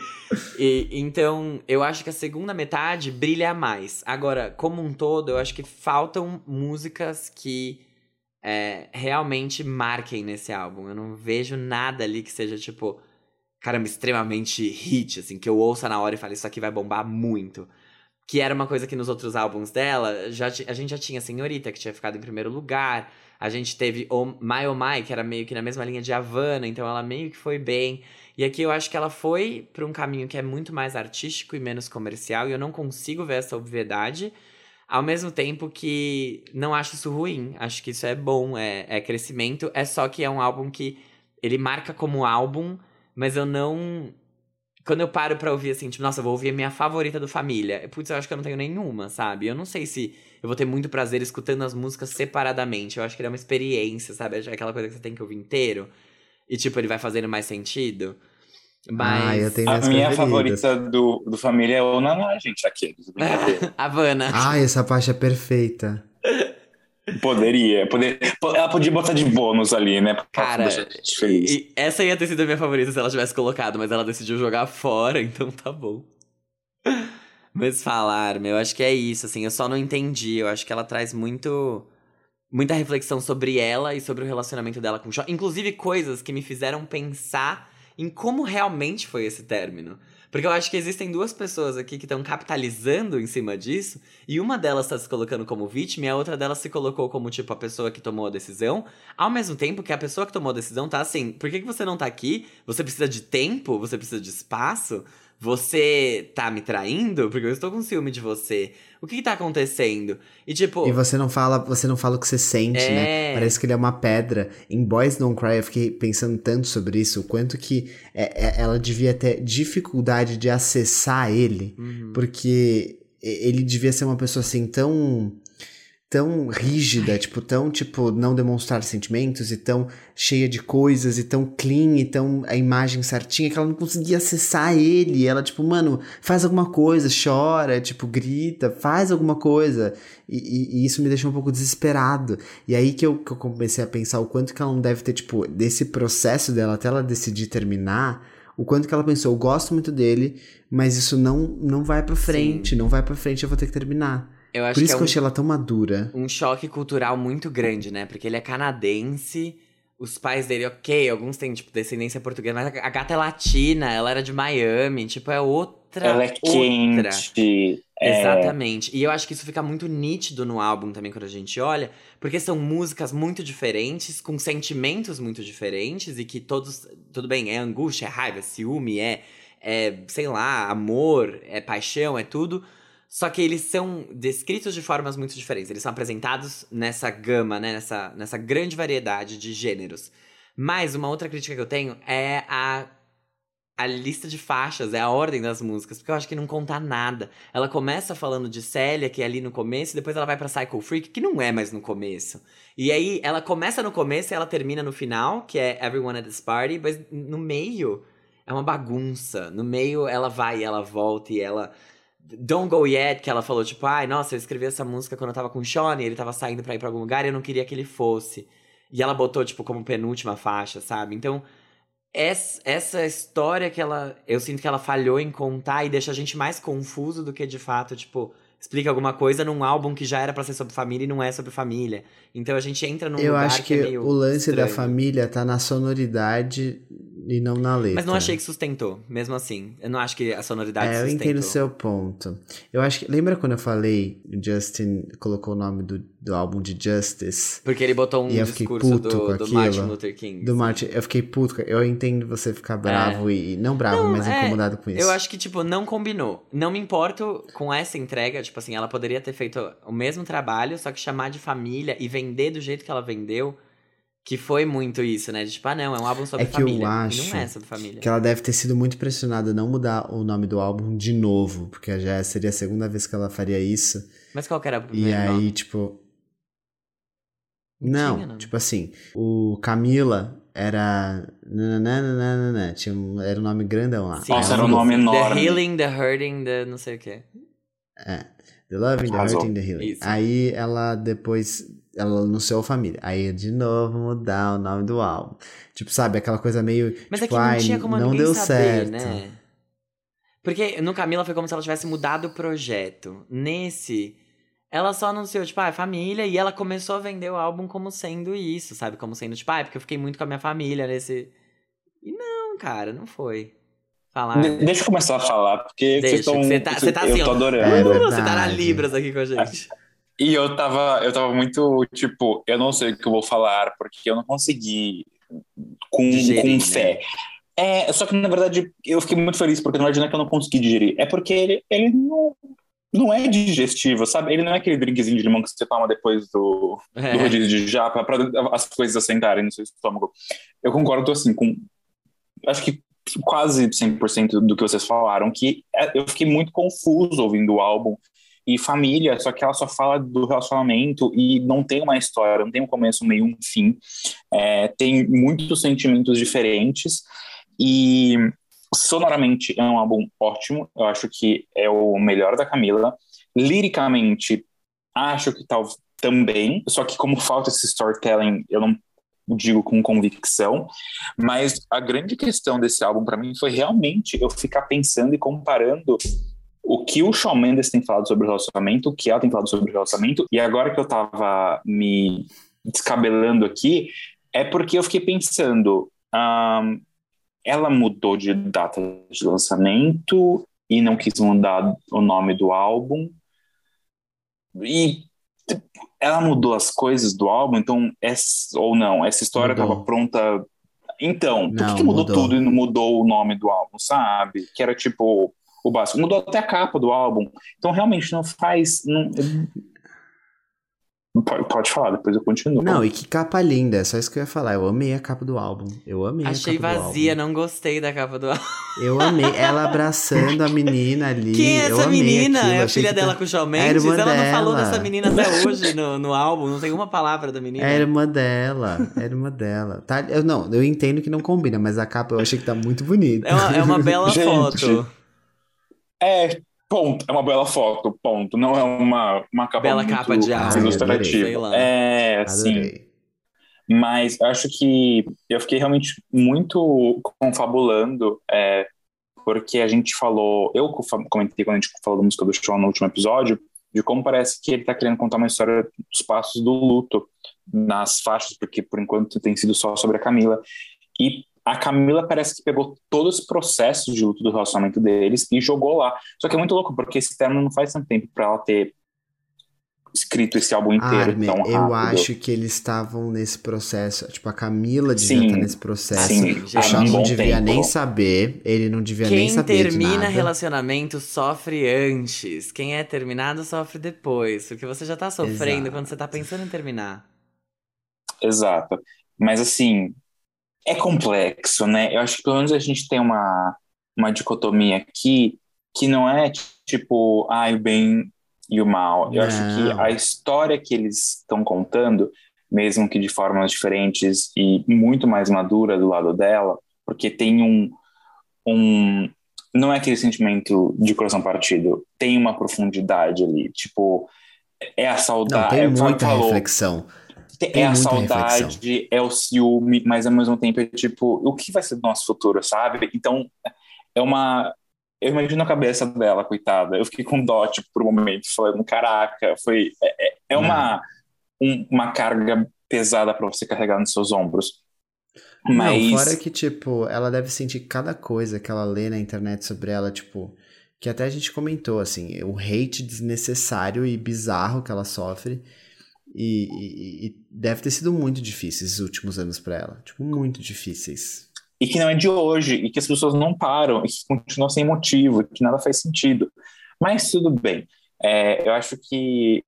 E, então, eu acho que a segunda metade brilha mais. Agora, como um todo, eu acho que faltam músicas que é, realmente marquem nesse álbum. Eu não vejo nada ali que seja, tipo, caramba, extremamente hit, assim, que eu ouça na hora e fale, isso aqui vai bombar muito. Que era uma coisa que nos outros álbuns dela, já, a gente já tinha Senhorita, que tinha ficado em primeiro lugar. A gente teve o My Oh My, que era meio que na mesma linha de Havana, então ela meio que foi bem. E aqui eu acho que ela foi para um caminho que é muito mais artístico e menos comercial, e eu não consigo ver essa obviedade. Ao mesmo tempo que não acho isso ruim, acho que isso é bom, é, é crescimento. É só que é um álbum que ele marca como álbum, mas eu não. Quando eu paro pra ouvir assim, tipo, nossa, eu vou ouvir a minha favorita do Família. Putz, eu acho que eu não tenho nenhuma, sabe? Eu não sei se eu vou ter muito prazer escutando as músicas separadamente. Eu acho que ele é uma experiência, sabe? Aquela coisa que você tem que ouvir inteiro. E, tipo, ele vai fazendo mais sentido. Mas. Ah, eu tenho A minha preferidas. favorita do, do Família é o Naná, gente, aqueles. brincadeira. Havana. Ai, essa parte é perfeita. Poderia, poder, ela podia botar de bônus ali, né? Cara. E essa ia ter sido a minha favorita se ela tivesse colocado, mas ela decidiu jogar fora, então tá bom. Mas falar, meu, acho que é isso, assim, eu só não entendi. Eu acho que ela traz muito. Muita reflexão sobre ela e sobre o relacionamento dela com o Shaw. Inclusive coisas que me fizeram pensar em como realmente foi esse término. Porque eu acho que existem duas pessoas aqui que estão capitalizando em cima disso, e uma delas tá se colocando como vítima e a outra delas se colocou como, tipo, a pessoa que tomou a decisão, ao mesmo tempo que a pessoa que tomou a decisão tá assim: por que, que você não tá aqui? Você precisa de tempo? Você precisa de espaço? Você tá me traindo? Porque eu estou com ciúme de você. O que, que tá acontecendo? E tipo. E você não fala, você não fala o que você sente, É. né? Parece que ele é uma pedra. Em Boys Don't Cry, eu fiquei pensando tanto sobre isso, o quanto que é- é- ela devia ter dificuldade de acessar ele, Uhum. porque ele devia ser uma pessoa assim tão tão rígida, tipo, tão, tipo, não demonstrar sentimentos e tão cheia de coisas e tão clean e tão a imagem certinha que ela não conseguia acessar ele. Ela, tipo, mano, faz alguma coisa, chora, tipo, grita, faz alguma coisa. E, e- e isso me deixou um pouco desesperado. E aí que eu, que eu comecei a pensar o quanto que ela não deve ter, tipo, desse processo dela até ela decidir terminar. O quanto que ela pensou, eu gosto muito dele, mas isso não, não vai pra frente, não vai pra frente, eu vou ter que terminar. Eu acho Por isso que que, é eu um, achei ela tão madura. um choque cultural muito grande, né? Porque ele é canadense, os pais dele, ok, alguns têm, tipo, descendência portuguesa, mas a a gata é latina, ela era de Miami, tipo, é outra. Ela é outra. quente. é- Exatamente. E eu acho que isso fica muito nítido no álbum também quando a gente olha, porque são músicas muito diferentes, com sentimentos muito diferentes, e que todos. Tudo bem, é angústia, é raiva, é ciúme, é, é, sei lá, amor, é paixão, é tudo. Só que eles são descritos de formas muito diferentes. Eles são apresentados nessa gama, né? Nessa, nessa grande variedade de gêneros. Mas uma outra crítica que eu tenho é a a lista de faixas, é a ordem das músicas, porque eu acho que não conta nada. Ela começa falando de Célia, que é ali no começo, e depois ela vai pra Psycho Freak, que não é mais no começo. E aí ela começa no começo e ela termina no final, que é Everyone at this Party, mas no meio é uma bagunça. No meio ela vai e ela volta e ela. Don't Go Yet, que ela falou, tipo, ai, nossa, eu escrevi essa música quando eu tava com o Sean, e ele tava saindo pra ir pra algum lugar e eu não queria que ele fosse. E ela botou, tipo, como penúltima faixa, sabe? Então, essa, essa história que ela. Eu sinto que ela falhou em contar e deixa a gente mais confuso do que de fato, tipo, explica alguma coisa num álbum que já era pra ser sobre família e não é sobre família. Então a gente entra num Eu lugar acho que, que, é meio. o lance da estranho. família tá na sonoridade e não na letra. Mas não achei que sustentou, mesmo assim. Eu não acho que a sonoridade É, eu sustentou. entendo o seu ponto. Eu acho que. Lembra quando eu falei, o Justin colocou o nome do, do álbum de Justice? Porque ele botou um eu discurso do, do aquilo, Martin Luther King. Do. Martin. Eu fiquei puto. com- Eu entendo você ficar bravo e. Não bravo, Não, mas é, incomodado com isso. Eu acho que, tipo, não combinou. Não me importo com essa entrega. Tipo assim, ela poderia ter feito o mesmo trabalho, só que chamar de família e vender do jeito que ela vendeu. Que foi muito isso, né? De tipo, ah, não, é um álbum sobre É que eu família. acho E não é sobre família. Que ela deve ter sido muito pressionada a não mudar o nome do álbum de novo, porque já seria a segunda vez que ela faria isso. Mas qual que era o E primeiro aí, nome? tipo. Não Não, tipo assim, o Camila era. nananana, Tinha um, era um nome grandão lá. Sim, Nossa, era um ela nome mudou. The enorme. Healing, The Hurting, The não sei o quê. The Loving, The. Hurting, The Healing. Isso. Aí ela depois. Ela anunciou família. Aí de novo mudar o nome do álbum. Tipo, sabe, aquela coisa meio. Mas tipo, é que não tinha como não deu saber, certo. né? Porque no Camila foi como se ela tivesse mudado o projeto. Nesse, ela só anunciou, tipo, ah, é família, e ela começou a vender o álbum como sendo isso, sabe? Como sendo, tipo, ah, é porque eu fiquei muito com a minha família nesse. E não, cara, não foi. falar. De- deixa eu começar a falar, porque vocês estão. você tá, você tá assim, eu tô ó. adorando. É Uh, você tá na. Libras aqui com a gente. E eu tava, eu tava muito, tipo, eu não sei o que eu vou falar, porque eu não consegui com, Digerir, com né? fé. É, só que na verdade eu fiquei muito feliz, porque não é que eu não consegui digerir, é porque ele, ele não, não é digestivo, sabe? Ele não é aquele drinkzinho de limão que você toma depois do, do É. rodízio de japa para as coisas assentarem no seu estômago. Eu concordo assim com acho que quase 100% do que vocês falaram, que é- eu fiquei muito confuso ouvindo o álbum e família, só que ela só fala do relacionamento e não tem uma história, não tem um começo, um meio, um fim. É, tem muitos sentimentos diferentes e sonoramente é um álbum ótimo. Eu acho que é o melhor da Camila. Liricamente, acho que tal também, só que como falta esse storytelling, eu não digo com convicção, mas a grande questão desse álbum para mim foi realmente eu ficar pensando e comparando o que o Shawn Mendes tem falado sobre o relacionamento, o que ela tem falado sobre o relacionamento, e agora que eu tava me descabelando aqui, é porque eu fiquei pensando, ahn, ela mudou de data de lançamento e não quis mudar o nome do álbum, e ela mudou as coisas do álbum, então, essa, ou não, essa história Mudou. estava pronta. Então, por Não, que mudou, mudou. tudo e não mudou o nome do álbum, sabe? Que era tipo o básico. Mudou até a capa do álbum. Então, realmente, não faz. Não... Pode, pode falar, depois eu continuo. Não, e que capa linda, é só isso que eu ia falar. Eu amei a capa do álbum. Eu amei Achei a capa do vazia, álbum. não gostei da capa do álbum. Eu amei ela abraçando a menina ali. Quem é eu essa amei menina? aquilo, É a achei filha dela tá- com o Shawn a Mendes? irmã Ela não falou dela. dessa menina até hoje no, no álbum, não tem uma palavra da menina. É a irmã dela, é a irmã dela. Tá, eu, não, eu entendo que não combina, mas a capa eu achei que tá muito bonita. É uma, é uma bela Gente. foto. É, ponto. É uma bela foto, ponto. Não é uma, uma capa Bela muito capa de arte, ilustrativa. É, sim. Mas acho que eu fiquei realmente muito confabulando, é, porque a gente falou, eu comentei quando a gente falou da música do show no último episódio, de como parece que ele está querendo contar uma história dos passos do luto nas faixas, porque por enquanto tem sido só sobre a Camila. E a Camila parece que pegou todo esse processo de luto do relacionamento deles e jogou lá. Só que é muito louco, porque esse termo não faz tanto tempo para ela ter escrito esse álbum inteiro Armin, tão rápido. eu acho que eles estavam nesse processo. Tipo, a Camila devia Sim, estar nesse processo. sim, o Shawn não devia tempo. nem saber. Ele não devia nem Quem saber de termina nada. relacionamento sofre antes. Quem é terminado sofre depois. Porque você já tá sofrendo Exato. quando você tá pensando em terminar. Exato. Mas assim, é complexo, né? Eu acho que pelo menos a gente tem uma, uma dicotomia aqui que não é tipo, ah, o bem e o mal. Eu acho que Não. a história que eles estão contando, mesmo que de formas diferentes e muito mais madura do lado dela, porque tem um. um não é aquele sentimento de coração partido, tem uma profundidade ali. Tipo, é a Não, saudade. tem é muita falou, reflexão. É a saudade, reflexão. é o ciúme, mas ao mesmo tempo é tipo, o que vai ser do nosso futuro, sabe? Então, é uma. Eu imagino a cabeça dela, coitada. Eu fiquei com dó, tipo, por um momento, falando: caraca, foi. É, é- é uma, um- uma carga pesada para você carregar nos seus ombros. Mas. Não, fora que, tipo, ela deve sentir cada coisa que ela lê na internet sobre ela, tipo, que até a gente comentou, assim, o hate desnecessário e bizarro que ela sofre. E, e- e deve ter sido muito difícil esses últimos anos pra ela. Tipo, muito difíceis. e que não é de hoje, e que as pessoas não param, e que continuam sem motivo, que nada faz sentido. Mas tudo bem. É, eu acho que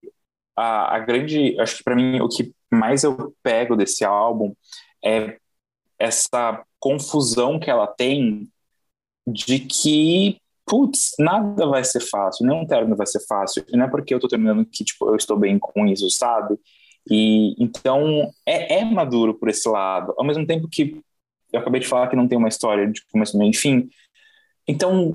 a, a grande. Acho que para mim o que mais eu pego desse álbum é essa confusão que ela tem de que, putz, nada vai ser fácil, nenhum término vai ser fácil. E não é porque eu tô terminando que, tipo, eu estou bem com isso, sabe? E então é, é maduro por esse lado. Ao mesmo tempo que eu acabei de falar que não tem uma história de começo, meio e fim. Então,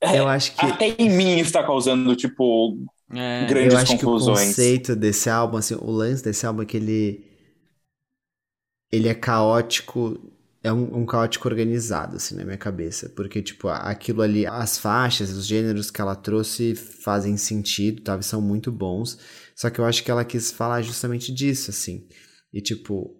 É, Eu acho que. até em mim está causando, tipo, É. grandes Eu acho que o confusões. conceito desse álbum, assim, o lance desse álbum é que ele. Ele é caótico. É um, um caótico organizado, assim, na minha cabeça. Porque, tipo, aquilo ali, as faixas, os gêneros que ela trouxe fazem sentido, tá? E são muito bons. Só que eu acho que ela quis falar justamente disso, assim. E, tipo,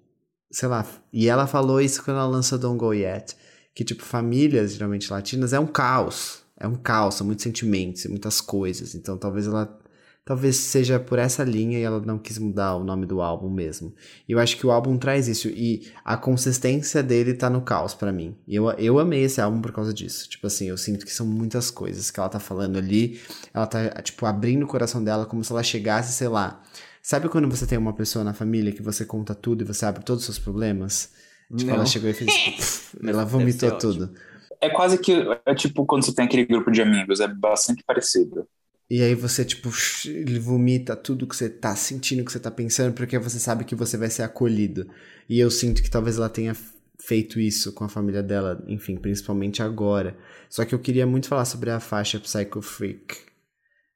sei lá. E ela falou isso quando ela lançou Don't Go Yet. que, tipo, famílias, geralmente latinas, é um caos. É um caos, são muitos sentimentos e muitas coisas. Então talvez ela. Talvez seja por essa linha e ela não quis mudar o nome do álbum mesmo. E eu acho que o álbum traz isso. E a consistência dele tá no caos para mim. E eu, eu amei esse álbum por causa disso. Tipo assim, eu sinto que são muitas coisas que ela tá falando ali. Ela tá, tipo, abrindo o coração dela como se ela chegasse, sei lá. Sabe quando você tem uma pessoa na família que você conta tudo e você abre todos os seus problemas? Tipo, Não. ela chegou e fez. ela vomitou tudo. É quase que, é tipo quando você tem aquele grupo de amigos, é bastante parecido. E aí você, tipo, ele vomita tudo que você tá sentindo, que você tá pensando, porque você sabe que você vai ser acolhido. E eu sinto que talvez ela tenha feito isso com a família dela, enfim, principalmente agora. Só que eu queria muito falar sobre a faixa Psycho Freak.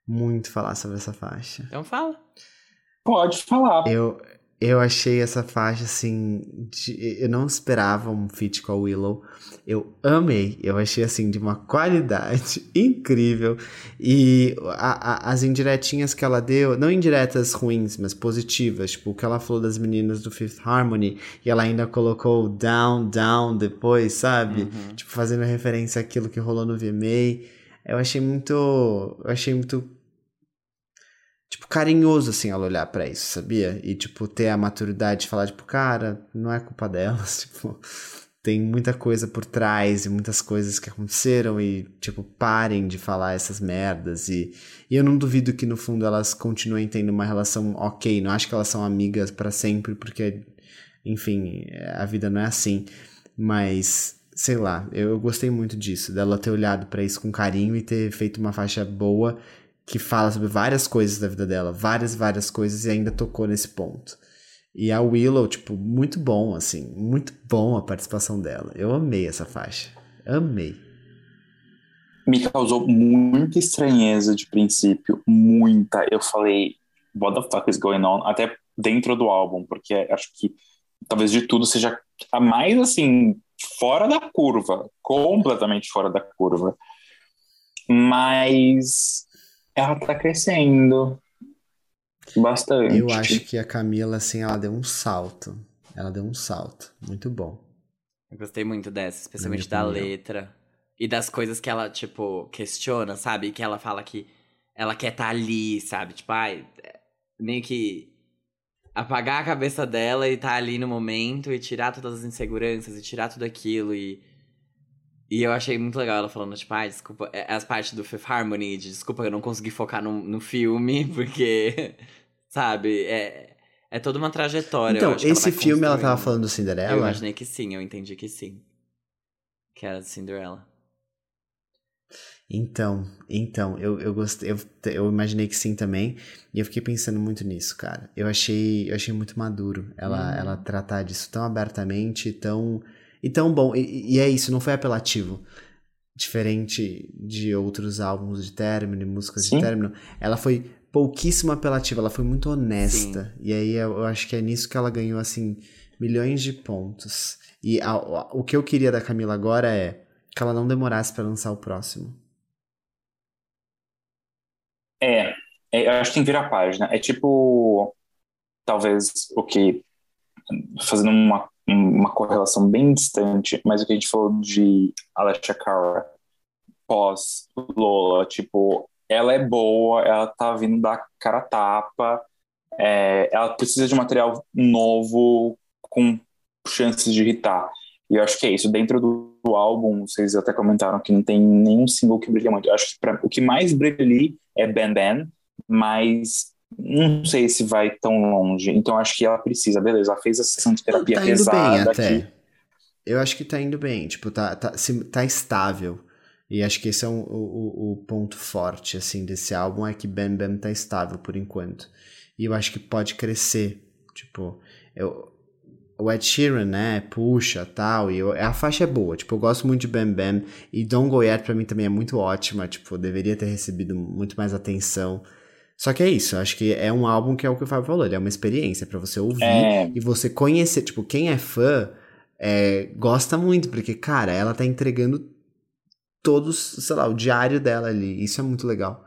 Muito falar sobre essa faixa. Então fala. Pode falar. Eu, eu achei essa faixa assim. de- eu não esperava um feat com a Willow. Eu amei. Eu achei assim de uma qualidade incrível. E a- a- as indiretinhas que ela deu, não indiretas ruins, mas positivas. Tipo, o que ela falou das meninas do Fifth Harmony. E ela ainda colocou down, down depois, sabe? Uhum. Tipo, fazendo referência àquilo que rolou no VMA. Eu achei muito. Eu achei muito tipo, carinhoso, assim, ela olhar pra isso, sabia? E, tipo, ter a maturidade de falar, tipo, cara, não é culpa delas, tipo, tem muita coisa por trás e muitas coisas que aconteceram e, tipo, parem de falar essas merdas e, e eu não duvido que, no fundo, elas continuem tendo uma relação ok, não acho que elas são amigas pra sempre, porque, enfim, a vida não é assim, mas... Sei lá, eu, eu gostei muito disso, dela ter olhado pra isso com carinho e ter feito uma faixa boa que fala sobre várias coisas da vida dela, várias, várias coisas, e ainda tocou nesse ponto. E a Willow, tipo, muito bom, assim, muito bom a participação dela. Eu amei essa faixa. Amei. Me causou muita estranheza de princípio, muita. Eu falei, what the fuck is going on? Até dentro do álbum, porque acho que talvez de tudo seja a mais, assim, fora da curva, completamente fora da curva. Mas ela tá crescendo bastante. Eu acho que a Camila, assim, ela deu um salto. Ela deu um salto. Muito bom. Eu gostei muito dessa, especialmente da letra. E das coisas que ela, tipo, questiona, sabe? Que ela fala que ela quer estar ali, sabe? Tipo, ai, é, meio que apagar a cabeça dela e estar ali no momento e tirar todas as inseguranças e tirar tudo aquilo e. E eu achei muito legal ela falando, tipo, ai, desculpa, é, as partes do Fifth Harmony, de desculpa, eu não consegui focar no, no filme, porque, sabe, é, é toda uma trajetória. eu Então, ela esse vai filme ela tava falando do Eu Cinderela? imaginei que sim, eu entendi que sim. Que era Cinderella. Então, então, eu, eu gostei, eu, eu imaginei que sim também, e eu fiquei pensando muito nisso, cara. Eu achei, eu achei muito maduro ela, Uhum. ela tratar disso tão abertamente, tão e tão bom. E, e é isso, não foi apelativo. Diferente de outros álbuns de término, e músicas Sim. de término, ela foi pouquíssimo apelativa, ela foi muito honesta. E aí eu, acho que é nisso que ela ganhou assim milhões de pontos. E a- a- o que eu queria da Camila agora é que ela não demorasse pra lançar o próximo. É, é, eu acho que tem que virar a página. É tipo, talvez o que, fazendo uma, uma correlação bem distante, mas o que a gente falou de Alessia Cara pós Lola, tipo, ela é boa, ela tá vindo da cara tapa, é, ela precisa de material novo com chances de irritar. E eu acho que é isso. Dentro do, do álbum, vocês até comentaram que não tem nenhum single que brilha muito. Eu acho que pra, o que mais brilha ali é Ben Ben, mas não sei se vai tão longe. Então acho que ela precisa, beleza, ela fez a sessão de terapia tá indo bem pesada até. aqui. Eu acho que tá indo bem, tipo, tá, tá, tá estável. E acho que esse é um- o, o, o ponto forte, assim, desse álbum, é que Bam Bam tá estável por enquanto. E eu acho que pode crescer, tipo, eu, o Ed Sheeran, né, puxa, tal, e eu- a faixa é boa, tipo, eu gosto muito de Bam Bam, e Don't Go Yet pra mim também é muito ótima, tipo, deveria ter recebido muito mais atenção. Só que é isso, acho que é um álbum que é o que o Fábio falou, ele é uma experiência pra você ouvir É. e você conhecer, tipo, quem é fã é, gosta muito, porque, cara, ela tá entregando todos, sei lá, o diário dela ali. Isso é muito legal.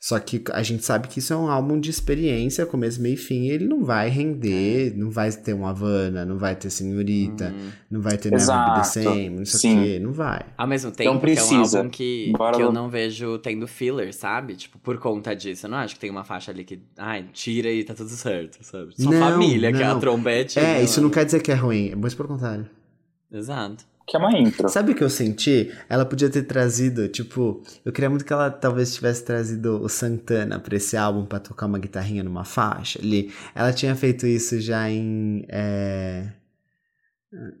Só que a gente sabe que isso é um álbum de experiência, começo, meio e fim, e ele não vai render, não vai ter uma Havana, não vai ter Senhorita, Hum. não vai ter Never. Be The Same, não sei o quê, não vai. Ao mesmo tempo, Então que é um precisa. álbum que, Bora que eu não vejo tendo filler, sabe? Tipo, por conta disso. Eu não acho que tem uma faixa ali que, ai, tira e tá tudo certo, sabe? Só Não, família, que é a não. trombete. É, isso não quer dizer que é ruim, é muito pelo contrário. Exato. Que é uma intro. Sabe o que eu senti? Ela podia ter trazido, tipo, eu queria muito que ela talvez tivesse trazido o Santana pra esse álbum pra tocar uma guitarrinha numa faixa ali. Ela tinha feito isso já em é,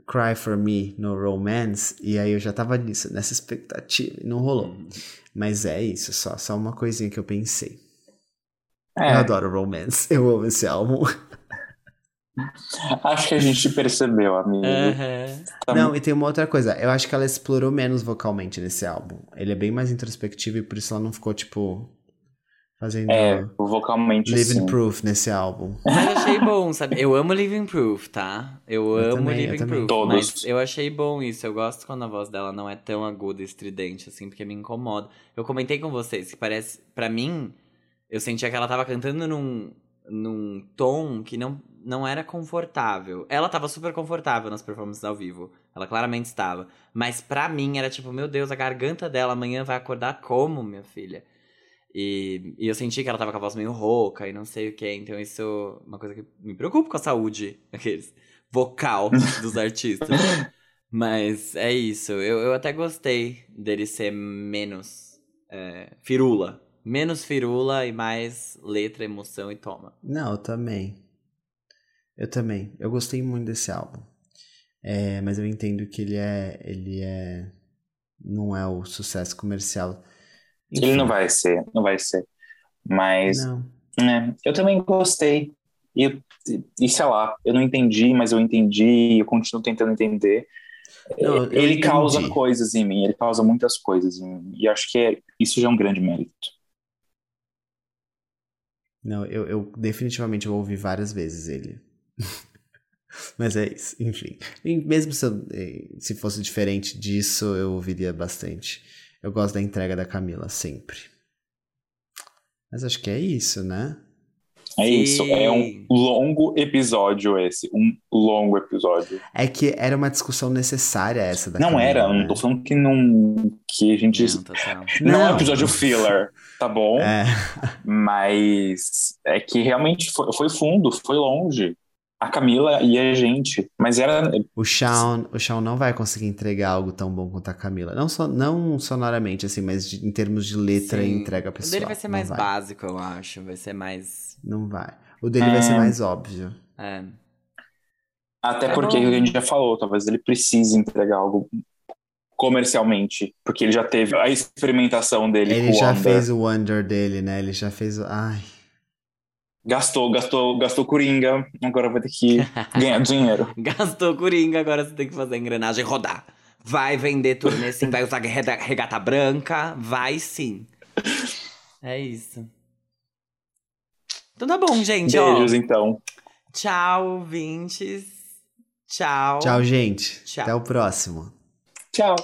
Cry For Me no Romance, e aí eu já tava nisso, nessa expectativa, e não rolou. Mas é isso, só, só uma coisinha que eu pensei. É, Eu adoro Romance, eu amo esse álbum. Acho que a gente percebeu, amigo. Aham. Tá Não, e tem uma outra coisa. Eu acho que ela explorou menos vocalmente nesse álbum. Ele é bem mais introspectivo e por isso ela não ficou, tipo, fazendo É, vocalmente Living sim. Proof nesse álbum. Mas eu achei bom, sabe? Eu amo Living Proof, tá? Eu, Eu amo também, eu Living também. Proof. Todos. Mas eu achei bom isso. Eu gosto quando a voz dela não é tão aguda e estridente, assim, porque me incomoda. Eu comentei com vocês que parece. Pra mim, eu sentia que ela tava cantando num, num tom que não, não era confortável. Ela tava super confortável nas performances ao vivo. Ela claramente estava. Mas pra mim era tipo, meu Deus, a garganta dela amanhã vai acordar como, minha filha? E, e eu senti que ela tava com a voz meio rouca e não sei o que. Então isso é uma coisa que me preocupa com a saúde aqueles, vocal dos artistas. Mas é isso. Eu, eu até gostei dele ser menos é, firula. Menos firula e mais letra, emoção e toma. Não, eu também. Eu também. Eu gostei muito desse álbum. É, mas eu entendo que ele é. Ele é. Não é o sucesso comercial. Ele não vai ser, não vai ser. Mas, Não. né, eu também gostei. E, e sei lá, eu não entendi, mas eu entendi, eu continuo tentando entender. Não, eu ele entendi. causa coisas em mim, ele causa muitas coisas em mim. E acho que é, isso já é um grande mérito. Não, eu, eu definitivamente vou ouvir várias vezes ele. Mas é isso, enfim. E mesmo se, eu- eh, se fosse diferente disso, eu ouviria bastante. Eu gosto da entrega da Camila, sempre. Mas acho que é isso, né? É Sim. isso, é um longo episódio esse, um longo episódio. É que era uma discussão necessária essa da não Camila, era, né? não tô falando que não que a gente Não, total. não, é um Não. episódio filler, tá bom? É, Mas é que realmente foi, foi fundo, foi longe. A Camila e a gente, mas era o Shawn, o Shawn não vai conseguir entregar algo tão bom quanto a Camila. Não, só, não sonoramente, assim, mas de- em termos de letra e Sim. entrega O pessoal. dele vai ser Não mais vai. básico, eu acho. Vai ser mais. Não vai. O dele vai ser É. mais óbvio. É. até Tá porque bom. a gente já falou, talvez ele precise entregar algo comercialmente, porque ele já teve a experimentação dele Ele com o já Wonder. fez o Wonder dele, né? Ele já fez o. Ai. Gastou, gastou, gastou Coringa, agora vai ter que ganhar dinheiro. Gastou coringa, agora você tem que fazer a engrenagem rodar. Vai vender turnê sim, vai usar regata branca, vai sim. É isso. Então tá bom, gente, ó. Beijos, então. Tchau, ouvintes. Tchau. Tchau, gente. Tchau. Até o próximo. Tchau.